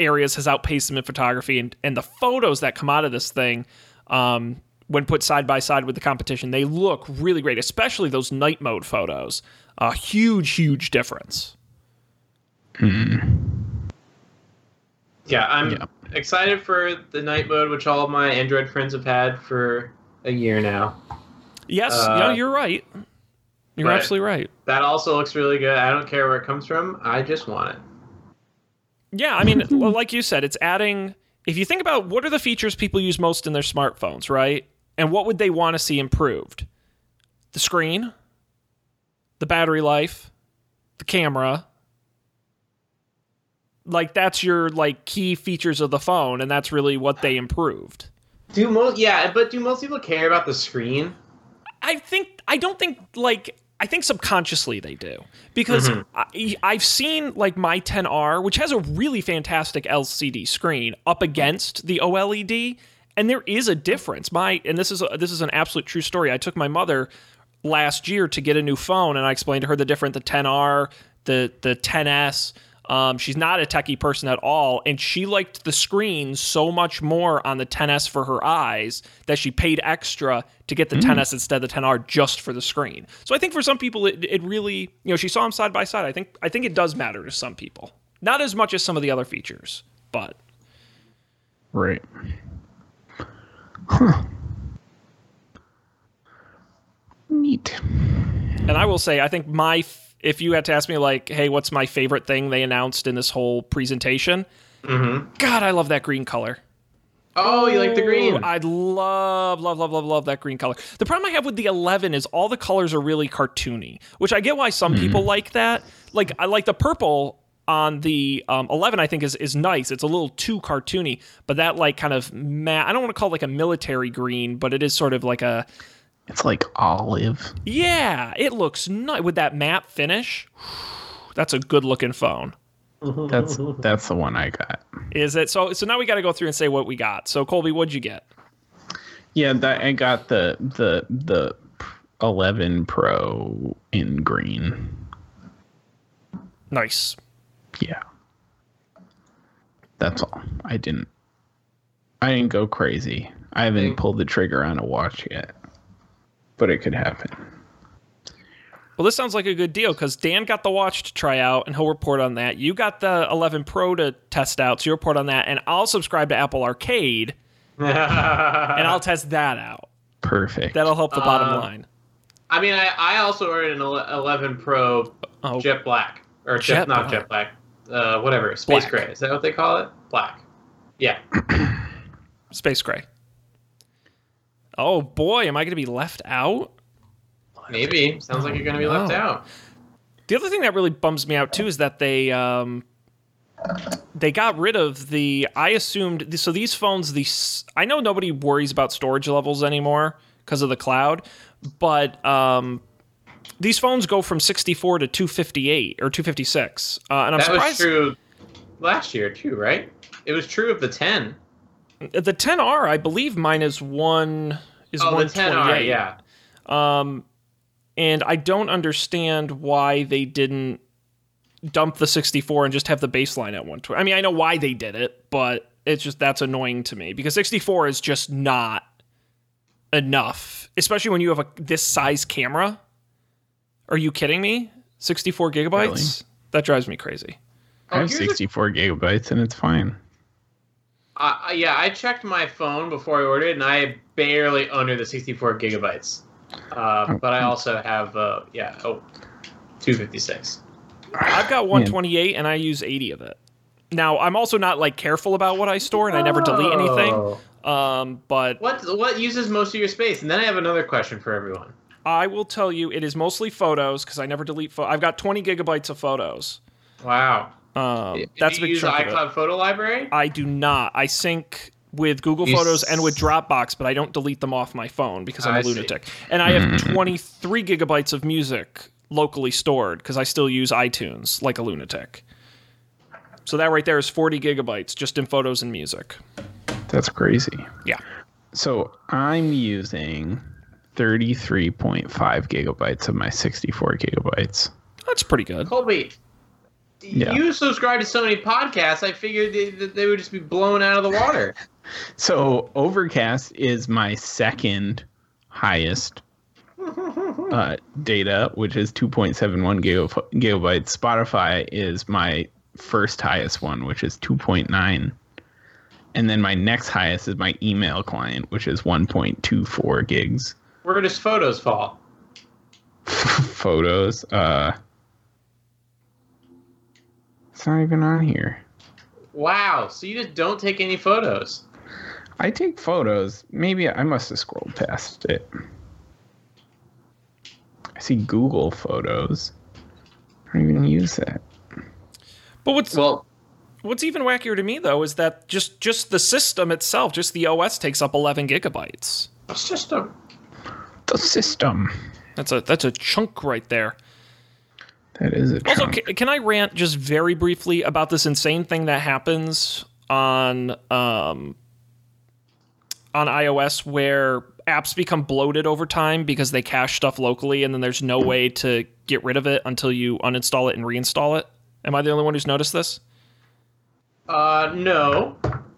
areas has outpaced them in photography, and and the photos that come out of this thing. Um, when put side by side with the competition, they look really great, especially those night mode photos. A huge, huge difference. Yeah, I'm Yeah. Excited for the night mode, which all of my Android friends have had for a year now. Yes, Uh, yeah, you're right. You're absolutely right. That also looks really good. I don't care where it comes from. I just want it. Yeah, I mean, like you said, it's adding. If you think about what are the features people use most in their smartphones, right? And what would they want to see improved? The screen, the battery life, the camera. Like that's your like key features of the phone, and that's really what they improved. Do most yeah, but do most people care about the screen? I think I don't think like I think subconsciously they do because mm-hmm. I, I've seen like my XR, which has a really fantastic LCD screen, up against the OLED, and there is a difference. My and this is a, this is an absolute true story. I took my mother last year to get a new phone, and I explained to her the different the XR, the the XS. Um, she's not a techie person at all, and she liked the screen so much more on the XS for her eyes that she paid extra to get the XS instead of the XR just for the screen. So I think for some people, it, it really, you know, she saw them side by side. I think I think it does matter to some people, not as much as some of the other features, but Right. Huh. Neat. And I will say, I think my, f- if you had to ask me, like, hey, what's my favorite thing they announced in this whole presentation? God, I love that green color. Oh, you like the green? Ooh, I love, love, love, love, love that green color. The problem I have with the 11 is all the colors are really cartoony, which I get why some people like that. Like, I like the purple on the um, 11, I think is, is nice. It's a little too cartoony, but that, like, kind of, ma- I don't want to call it like a military green, but it is sort of like a, It's like olive. yeah, it looks nice with that matte finish. That's a good looking phone. That's that's the one I got. Is it? So so now we got to go through and say what we got. So Cobie, what'd you get? Yeah, that I got the the the 11 Pro in green. Nice. Yeah. That's all. I didn't I didn't go crazy. I haven't mm-hmm. pulled the trigger on a watch yet. But it could happen. Well, this sounds like a good deal because Dan got the watch to try out, and he'll report on that. You got the 11 Pro to test out, so you report on that, and I'll subscribe to Apple Arcade and I'll test that out. Perfect. That'll help the bottom Um, line. I mean, I, I also ordered an 11 Pro Oh, Jet Black or Jet Jet, not Black. Jet Black, uh, whatever, Space Black. Gray. Is that what they call it? Black. Yeah. Space Gray. Oh boy, am I going to be left out? Maybe. Sounds like you're going to be left out. The other thing that really bums me out too is that they um, they got rid of the. I assumed so. These phones, these I know nobody worries about storage levels anymore because of the cloud, but um, these phones go from 64 to 258 or 256, uh, and I'm That was true last year, too, right? It was true of the 10. The XR, I believe, mine is one is Oh, the 128. XR, yeah. Um, and I don't understand why they didn't dump the 64 and just have the baseline at 120. I mean, I know why they did it, but it's just that's annoying to me because 64 is just not enough, especially when you have a this size camera. Are you kidding me? 64 gigabytes? That drives me crazy. I Oh, have here's a- 64 gigabytes and it's fine. Uh, uh, yeah, I checked my phone before I ordered, it and I barely under the 64 gigabytes. Uh, but I also have, uh, yeah, oh, 256. I've got 128 and I use 80 of it. Now, I'm also not like careful about what I store and I never delete anything. Oh. Um, but What what uses most of your space? And then I have another question for everyone. I will tell you, it is mostly photos because I never delete. Fo- I've got 20 gigabytes of photos. Wow. Um, that's do a big you use chunk of it. iCloud Photo Library? I do not. I sync with Google You Photos s- and with Dropbox, but I don't delete them off my phone because I'm a I see. lunatic. And I have mm-hmm, mm-hmm. 23 gigabytes of music locally stored because I still use iTunes like a lunatic. So that right there is 40 gigabytes just in photos and music. That's crazy. Yeah. So I'm using 33.5 gigabytes of my 64 gigabytes. That's pretty good. Cobie, Yeah. you subscribe to so many podcasts. I figured they, that they would just be blown out of the water. So Overcast is my second highest uh, data, which is 2.71 giga- gigabytes. Spotify is my first highest one, which is 2.9. And then my next highest is my email client, which is 1.24 gigs. Where does photos fall? Photos. Uh, it's not even on here. Wow. So you just don't take any photos. I take photos. Maybe I must have scrolled past it. I see Google Photos. I don't even use that. But what's Well, what's even wackier to me though is that just just the system itself, just the OS takes up 11 gigabytes. it's just a. The system. That's a that's a chunk right there. That is a Also, can, can I rant just very briefly about this insane thing that happens on um, on iOS where apps become bloated over time because they cache stuff locally, and then there's no way to get rid of it until you uninstall it and reinstall it. Am I the only one who's noticed this? Uh, no.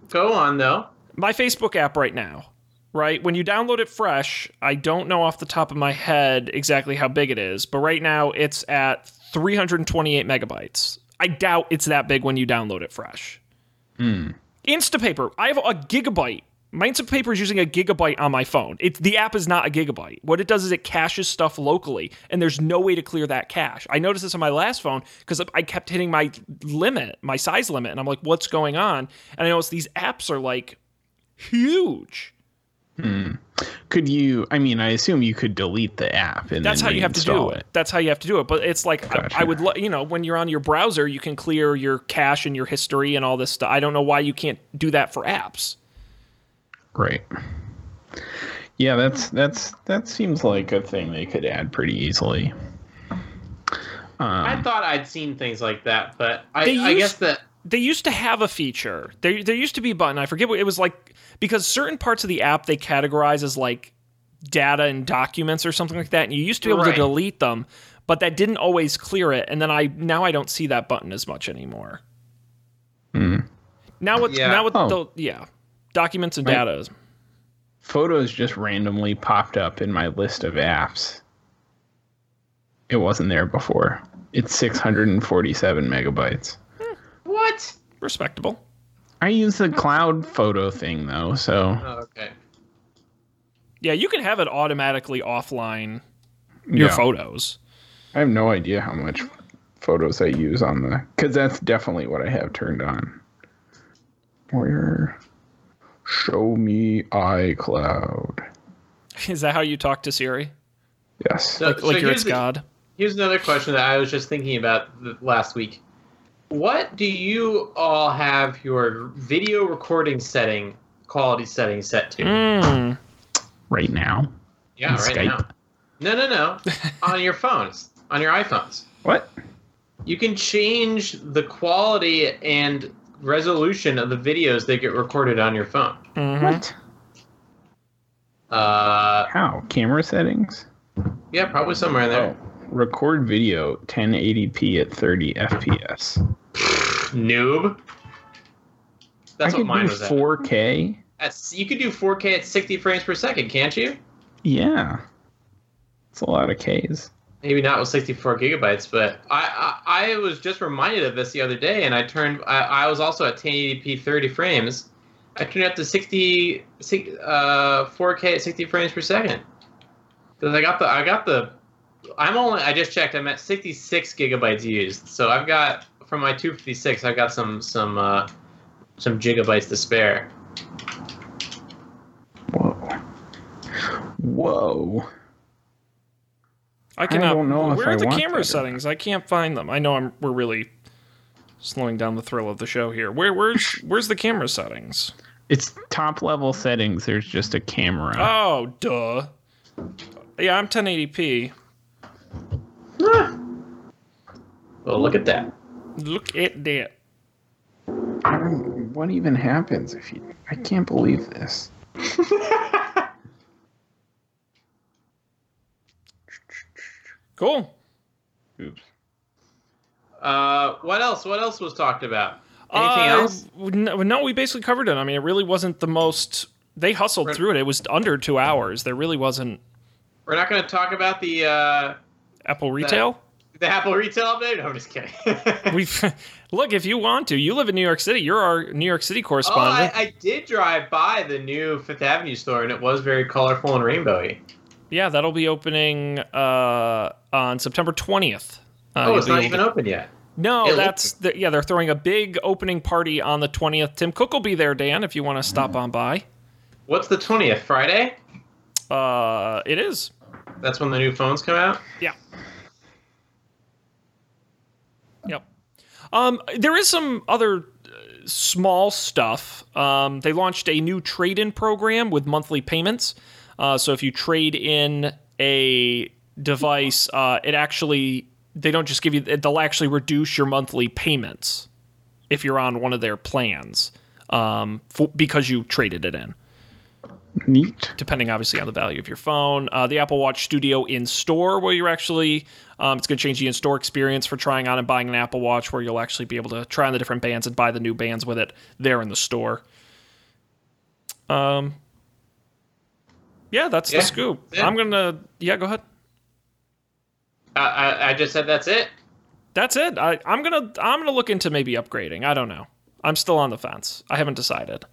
Go on though. My Facebook app right now, right? When you download it fresh, I don't know off the top of my head exactly how big it is, but right now it's at 328 megabytes. I doubt it's that big when you download it fresh. Hmm. Instapaper, I have a gigabyte. My Instapaper is using a gigabyte on my phone. It's the app is not a gigabyte. What it does is it caches stuff locally, and there's no way to clear that cache. I noticed this on my last phone because I kept hitting my limit, my size limit, and I'm like, "What's going on?" And I noticed these apps are like huge. Hmm. Could you? I mean, I assume you could delete the app and That's then how you have to do reinstall it. That's how you have to do it. But it's like I- Gotcha. I, would, lo- you know, when you're on your browser, you can clear your cache and your history and all this stuff. I don't know why you can't do that for apps. Right. Yeah, that's that's that seems like a thing they could add pretty easily. I Um, thought I'd seen things like that, but I, They I guess that they used to have a feature. There, there used to be a button. I forget what it was like because certain parts of the app they categorize as like data and documents or something like that, and you used to be able Right. to delete them, but that didn't always clear it. And then I now I don't see that button as much anymore. Hmm. Now with Yeah. now with Oh. the yeah documents and Right. data. photos just randomly popped up in my list of apps. It wasn't there before. It's 647 megabytes. What? Respectable. I use the cloud photo thing though, so Oh, okay. Yeah, you can have it automatically offline your yeah. photos. I have no idea how much photos I use on the because that's definitely what I have turned on. Where show me iCloud. Is that how you talk to Siri? Yes. So, Like, so like you're here's its the- god? Here's another question that I was just thinking about last week. What do you all have your video recording setting quality setting set to? Mm. right now. yeah, right Skype. now. No, no, no. on your phones, on your iPhones. What? You can change the quality and resolution of the videos that get recorded on your phone. Mhm. What? Uh, How? Camera settings? yeah, probably somewhere in there. Oh, record video 1080p at 30 FPS. Noob. That's I what mine do was 4K. At- You could do 4K at 60 frames per second, can't you? Yeah, it's a lot of Ks. Maybe not with 64 gigabytes, but I, I I was just reminded of this the other day, and I turned. I, I was also at 1080p 30 frames. I turned up to 60, six- uh, 4K at 60 frames per second. Because I got the I got the. I'm only. I just checked. I'm at 66 gigabytes used, so I've got from my 256. I've got some some uh, some gigabytes to spare. Whoa. Whoa. I cannot. don't know if Where I are the camera settings? I can't find them. I know I'm. We're really slowing down the thrill of the show here. Where where's where's the camera settings? It's top level settings. There's just a camera. Oh, duh. Yeah, I'm 1080p. Ah. Well, look at that. Look at that. What even happens if you? I can't believe this. Cool. Oops. Uh, what else? What else was talked about? Anything Uh, else? No, no, we basically covered it. I mean, it really wasn't the most. They hustled Right. through it. It was under two hours. There really wasn't We're not going to talk about the uh, Apple retail. The Apple retail update. No, I'm just kidding. We look if you want to. You live in New York City. You're our New York City Oh, correspondent. I, I did drive by the new Fifth Avenue store, and it was very colorful and rainbowy. yeah, that'll be opening uh, on September 20th. Uh, oh, it's not even to- open yet. No, It that's the, yeah. They're throwing a big opening party on the 20th. Tim Cook will be there, Dan. If you want to stop on by, What's the twentieth? Friday? uh, it is. That's when the new phones come out. Yeah. Yep. Um, there is some other uh, small stuff. Um, they launched a new trade-in program with monthly payments. Uh, so if you trade in a device, uh, it actually they don't just give you they'll actually reduce your monthly payments if you're on one of their plans um, for, because you traded it in Neat. depending obviously on the value of your phone. Uh, the Apple Watch Studio in store, where you're actually, um, it's going to change the in store experience for trying on and buying an Apple Watch, where you'll actually be able to try on the different bands and buy the new bands with it there in the store. Um, yeah, that's Yeah. the scoop. Yeah. I'm gonna, yeah, go ahead. I, I, I just said that's it. That's it. I, I'm gonna, I'm gonna look into maybe upgrading. I don't know. I'm still on the fence. I haven't decided.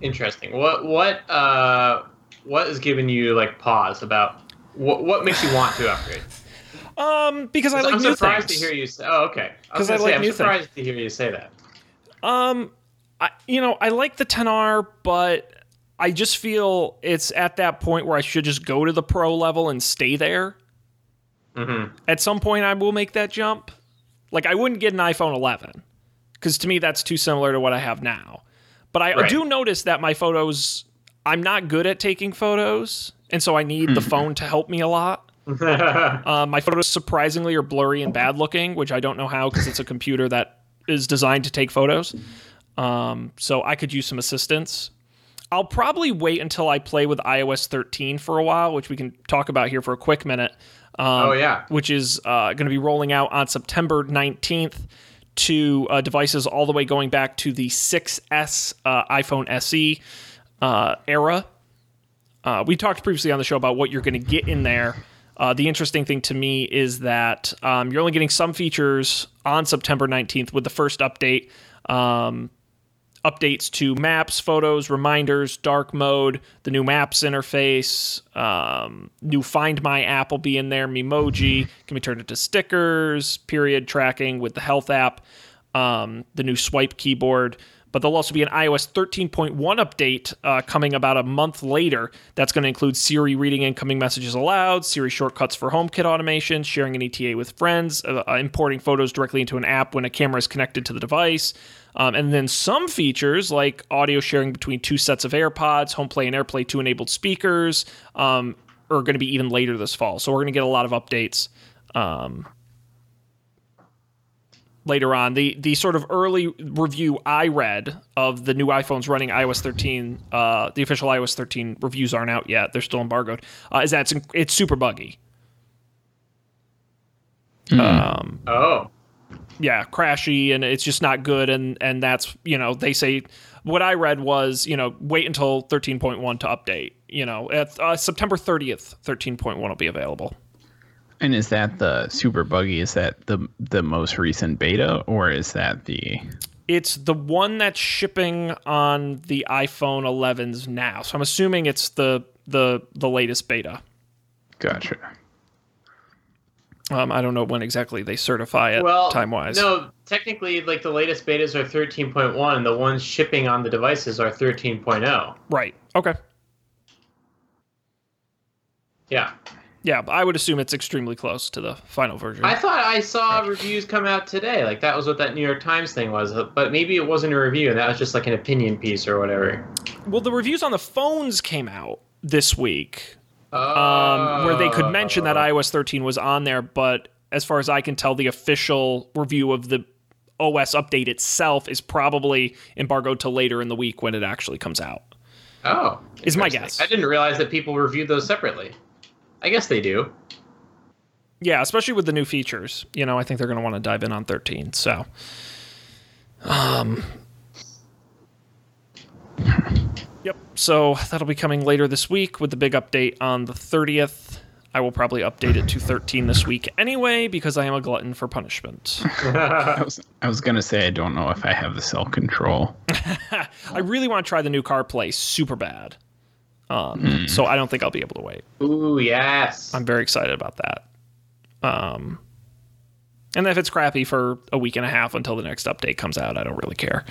Interesting. What what uh what is giving you like pause about what what makes you want to upgrade? Um, because I like I'm new surprised things. to hear you say. Oh, okay. 'Cause was I gonna like say, I'm new things. surprised to hear you say that. Um, I, you know, I like the XR, but I just feel it's at that point where I should just go to the pro level and stay there. Mm-hmm. At some point, I will make that jump. Like, I wouldn't get an iPhone 11 because to me, that's too similar to what I have now. But I, Right. do notice that my photos, I'm not good at taking photos. And so I need the phone to help me a lot. Uh, my photos surprisingly are blurry and bad looking, which I don't know how because it's a computer that is designed to take photos. Um, so I could use some assistance. I'll probably wait until I play with iOS 13 for a while, which we can talk about here for a quick minute. Um, oh yeah. which is uh, going to be rolling out on September 19th to uh, devices all the way going back to the 6S uh, iPhone SE uh, era. Uh, we talked previously on the show about what you're going to get in there. Uh, the interesting thing to me is that um, you're only getting some features on September 19th with the first update. Um, updates to maps, photos, reminders, dark mode, the new maps interface, um, new Find My app will be in there, Memoji can be turned into stickers, period tracking with the Health app, um, the new swipe keyboard. But there'll also be an iOS 13.1 update uh, coming about a month later. That's going to include Siri reading incoming messages aloud, Siri shortcuts for HomeKit automation, sharing an ETA with friends, uh, uh, importing photos directly into an app when a camera is connected to the device, um, and then some features like audio sharing between two sets of AirPods, HomePlay and AirPlay 2 enabled speakers um, are going to be even later this fall. So we're going to get a lot of updates um, later on. The the sort of early review I read of the new iPhones running iOS 13, uh, the official iOS 13 reviews aren't out yet. They're still embargoed. Uh, is that it's, it's super buggy. Um, Oh. Yeah, crashy, and it's just not good. And and that's you know they say what I read was you know wait until 13.1 to update. You know at uh, September 30th, 13.1 will be available. And is that the super buggy? Is that the the most recent beta, or is that the? It's the one that's shipping on the iPhone 11s now. So I'm assuming it's the the the latest beta. Gotcha. Um, I don't know when exactly they certify it Well, time wise. No, technically, like the latest betas are 13.1, and the ones shipping on the devices are 13.0. Right. Okay. Yeah. Yeah, I would assume it's extremely close to the final version. I thought I saw reviews come out today. Like that was what that New York Times thing was. But maybe it wasn't a review, and that was just like an opinion piece or whatever. well, the reviews on the phones came out this week. Um, where they could mention that iOS 13 was on there, but as far as I can tell, the official review of the OS update itself is probably embargoed to later in the week when it actually comes out. Oh, Is my guess. I didn't realize that people reviewed those separately. I guess they do. Yeah, especially with the new features. You know, I think they're going to want to dive in on 13. So, um, yep. So that'll be coming later this week with the big update on the 30th. I will probably update it to 13 this week anyway because I am a glutton for punishment. I was I was gonna say I don't know if I have the self control. I really want to try the new CarPlay super bad. Um, So I don't think I'll be able to wait. Ooh, yes. I'm very excited about that. Um, and if it's crappy for a week and a half until the next update comes out, I don't really care.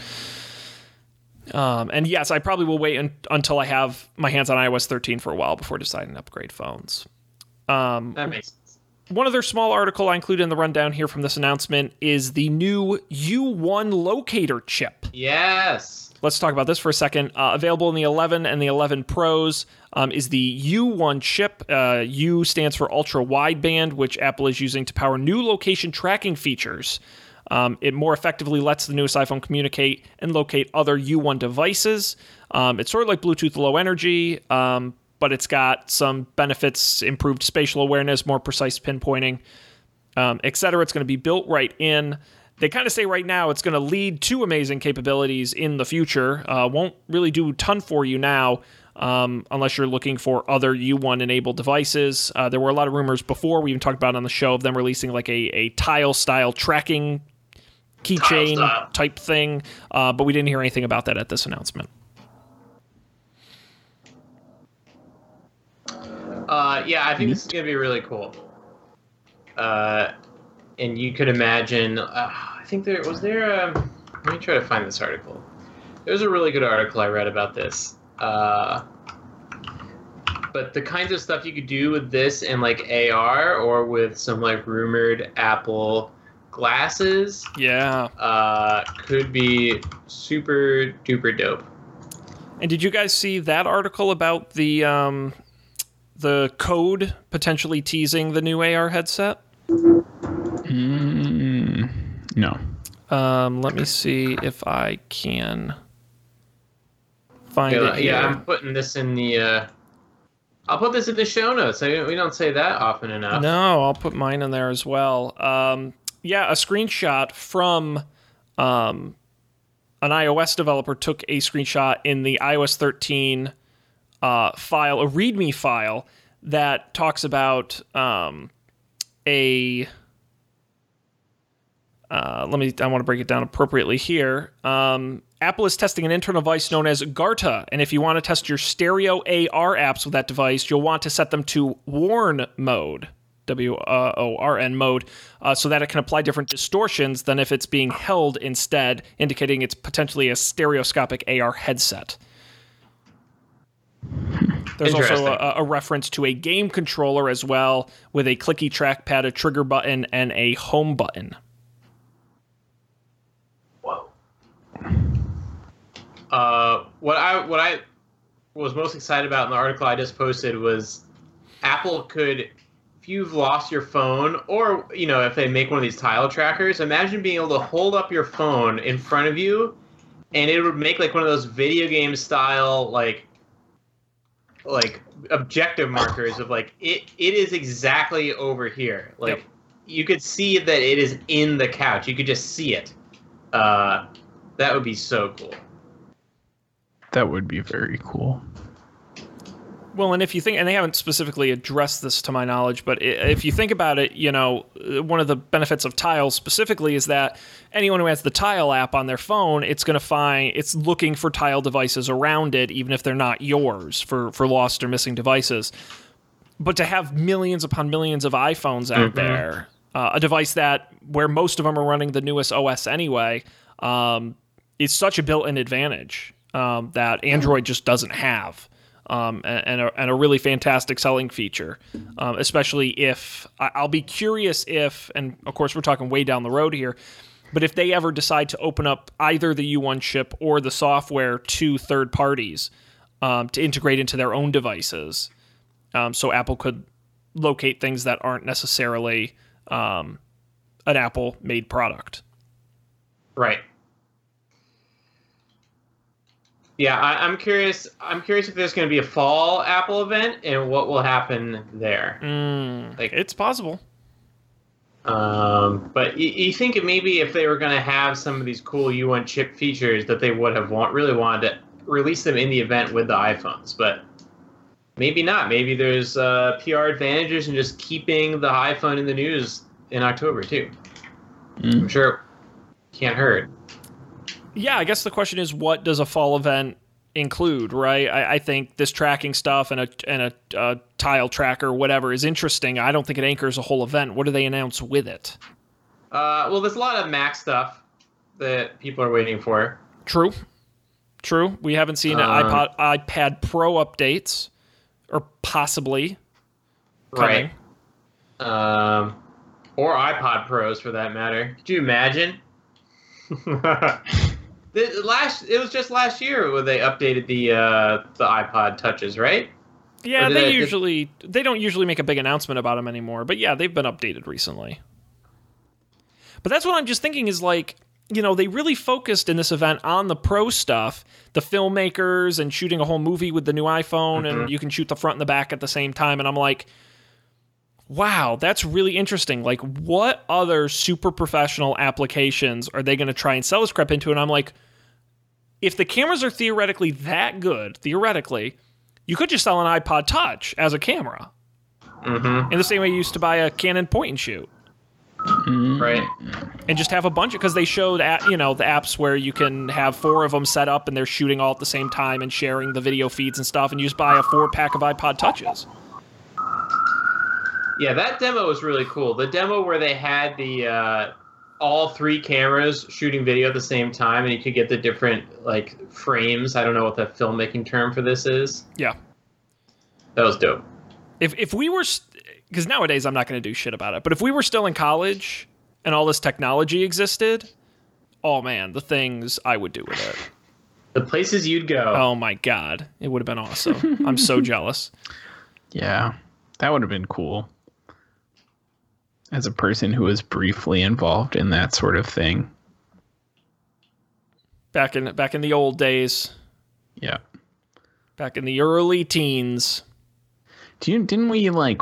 Um, and yes, I probably will wait un- until I have my hands on iOS 13 for a while before deciding to upgrade phones. Um, that makes sense. one other small article I included in the rundown here from this announcement is the new U1 locator chip. Yes. Let's talk about this for a second. Uh, available in the 11 and the 11 Pros um, is the U1 chip. Uh, U stands for ultra wideband, which Apple is using to power new location tracking features. Um, it more effectively lets the newest iPhone communicate and locate other U1 devices. Um, it's sort of like Bluetooth Low Energy, um, but it's got some benefits improved spatial awareness, more precise pinpointing um, et. It's going to be built right in. They kind of say right now it's going to lead to amazing capabilities in the future. Uh, won't really do a ton for you now. Um, unless you're looking for other U1 enabled devices. Uh, there were a lot of rumors before, we even talked about on the show, of them releasing like a, a tile style tracking keychain type thing, uh, but we didn't hear anything about that at this announcement. Uh, yeah, I think this is gonna be really cool. Uh, and you could imagine. Uh, I think there was there. A, let me try to find this article. There's a really good article I read about this. Uh, but the kinds of stuff you could do with this and like AR or with some like rumored Apple glasses Yeah. uh, could be super duper dope. And did you guys see that article about the um, the code potentially teasing the new AR headset? Mm, no. Um, let me see if I can find Yeah, it here. yeah, I'm putting this in the. Uh, I'll put this in the show notes. I, we don't say that often enough. No, I'll put mine in there as well. Um, yeah, a screenshot from um, an iOS developer took a screenshot in the iOS 13 uh, file, a README file that talks about um, a. Uh, let me. I want to break it down appropriately here. Um, Apple is testing an internal device known as Garta, and if you want to test your stereo AR apps with that device, you'll want to set them to Worn mode, W O R N mode, uh, so that it can apply different distortions than if it's being held instead, indicating it's potentially a stereoscopic AR headset. There's also a, a reference to a game controller as well, with a clicky trackpad, a trigger button, and a home button. Whoa. Uh, what I what I was most excited about in the article I just posted was Apple could, if you've lost your phone, or you know, if they make one of these tile trackers, imagine being able to hold up your phone in front of you, and it would make like one of those video game style like like objective markers of like it it is exactly over here like Yep. you could see that it is in the couch you could just see it uh that would be so cool That would be very cool. Well, and if you think, and they haven't specifically addressed this to my knowledge, but if you think about it, you know, one of the benefits of Tile specifically is that anyone who has the Tile app on their phone, it's going to find, it's looking for Tile devices around it, even if they're not yours for, for lost or missing devices. But to have millions upon millions of iPhones out there, uh, a device that where most of them are running the newest OS anyway, um, is such a built-in advantage um, that Android just doesn't have. Um, and, a, and a really fantastic selling feature. Um, especially if I'll be curious if, and of course we're talking way down the road here, but if they ever decide to open up either the U1 chip or the software to third parties um, to integrate into their own devices, um, so Apple could locate things that aren't necessarily um, an Apple made product. Right. Yeah, I, I'm curious. I'm curious if there's going to be a fall Apple event and what will happen there. Mm, Like- it's possible. Um, but you, you think maybe if they were going to have some of these cool U1 chip features, that they would have want, really wanted to release them in the event with the iPhones. But maybe not. Maybe there's uh, PR advantages in just keeping the iPhone in the news in October too. Mm. I'm sure it can't hurt. Yeah, I guess the question is, what does a fall event include? Right? I, I think this tracking stuff and a and a uh, tile tracker, whatever, is interesting. I don't think it anchors a whole event. What do they announce with it? Uh, well, there's a lot of Mac stuff that people are waiting for. True, true. We haven't seen Um, iPod iPad Pro updates, or possibly coming. Right. Um, or iPod Pros for that matter. Could you imagine? the last it was just last year when they updated the uh, the iPod touches, right? Yeah, they did- usually they don't usually make a big announcement about them anymore. But yeah, they've been updated recently. But that's what I'm just thinking is like, you know, they really focused in this event on the pro stuff, the filmmakers and shooting a whole movie with the new iPhone and you can shoot the front and the back at the same time and I'm like Wow, that's really interesting. Like, what other super professional applications are they going to try and sell this crap into? And I'm like, if the cameras are theoretically that good, theoretically, you could just sell an iPod Touch as a camera Mm-hmm. in the same way you used to buy a Canon point and shoot Right. and just have a bunch of because they showed at you know the apps where you can have four of them set up and they're shooting all at the same time and sharing the video feeds and stuff and you just buy a four pack of iPod Touches. Yeah, that demo was really cool. The demo where they had the uh, all three cameras shooting video at the same time, and you could get the different like frames. I don't know what the filmmaking term for this is. Yeah. That was dope. If if we were because nowadays I'm not going to do shit about it, but if we were still in college and all this technology existed, oh man, the things I would do with it. The places you'd go. Oh my god, it would have been awesome. I'm so jealous. Yeah, that would have been cool. As a person who was briefly involved in that sort of thing. Back in back in the old days, Yeah. back in the early teens. Do you didn't we like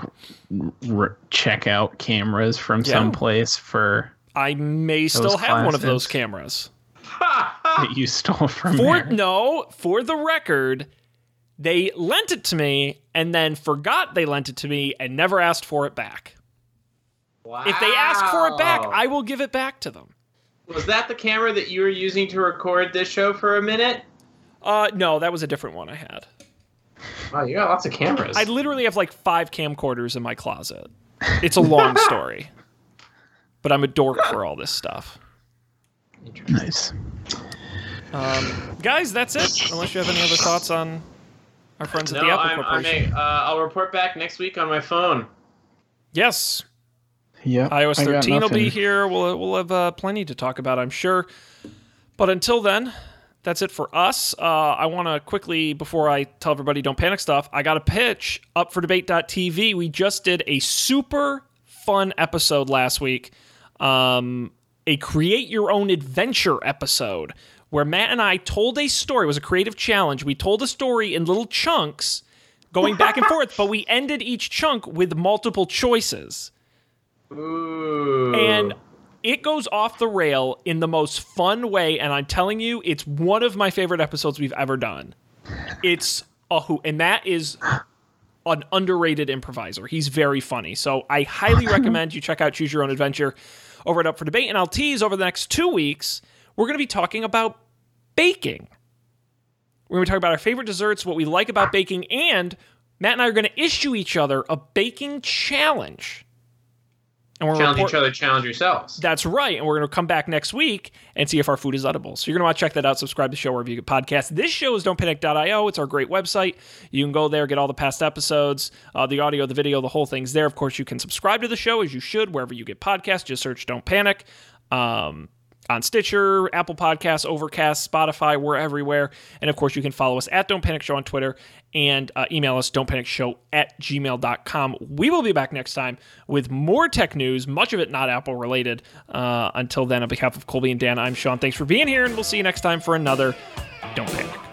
r- check out cameras from Yeah. someplace for I may still have one of those cameras. that you stole from For there? no, for the record, they lent it to me and then forgot they lent it to me and never asked for it back. Wow. If they ask for it back, I will give it back to them. was that the camera that you were using to record this show for a minute. Uh, no, that was a different one I had. Wow, you got lots of cameras. I literally have like five camcorders in my closet. It's a long story, but I'm a dork for all this stuff. Nice. Um, guys, that's it. Unless you have any other thoughts on our friends at No, the Apple I'm, I'm Corporation. a, uh, I'll report back next week on my phone. yes, Yeah. iOS 13 will be here. We'll we'll have uh, plenty to talk about, I'm sure. But until then, that's it for us. Uh, I want to quickly, before I tell everybody don't panic stuff, I got a pitch up for debate.tv. We just did a super fun episode last week, um, a create your own adventure episode where Matt and I told a story. It was a creative challenge. We told a story in little chunks going back and forth, but we ended each chunk with multiple choices Ooh. and it goes off the rail in the most fun way and i'm telling you it's one of my favorite episodes we've ever done. It's a who and that is an underrated improviser. He's very funny. So i highly recommend you check out choose your own adventure over at up for debate and i'll tease over the next two weeks we're going to be talking about baking. We're going to talk about our favorite desserts what we like about baking and matt and i are going to issue each other a baking challenge and we're challenge report- each other, challenge yourselves. That's right. And we're going to come back next week and see if our food is edible. So you're going to want to check that out. Subscribe to the show wherever you get podcasts. This show is don'tpanic.io. It's our great website. You can go there, get all the past episodes, uh, the audio, the video, the whole thing's there. Of course, you can subscribe to the show as you should wherever you get podcasts. Just search Don't Panic. Um, on Stitcher, Apple Podcasts, Overcast, Spotify, we're everywhere. And of course, you can follow us at Don't Panic Show on Twitter and uh, email us don't panic show at gmail.com. We will be back next time with more tech news, much of it not Apple related. Uh, until then, on behalf of Colby and Dan, I'm Sean. Thanks for being here, and we'll see you next time for another Don't Panic.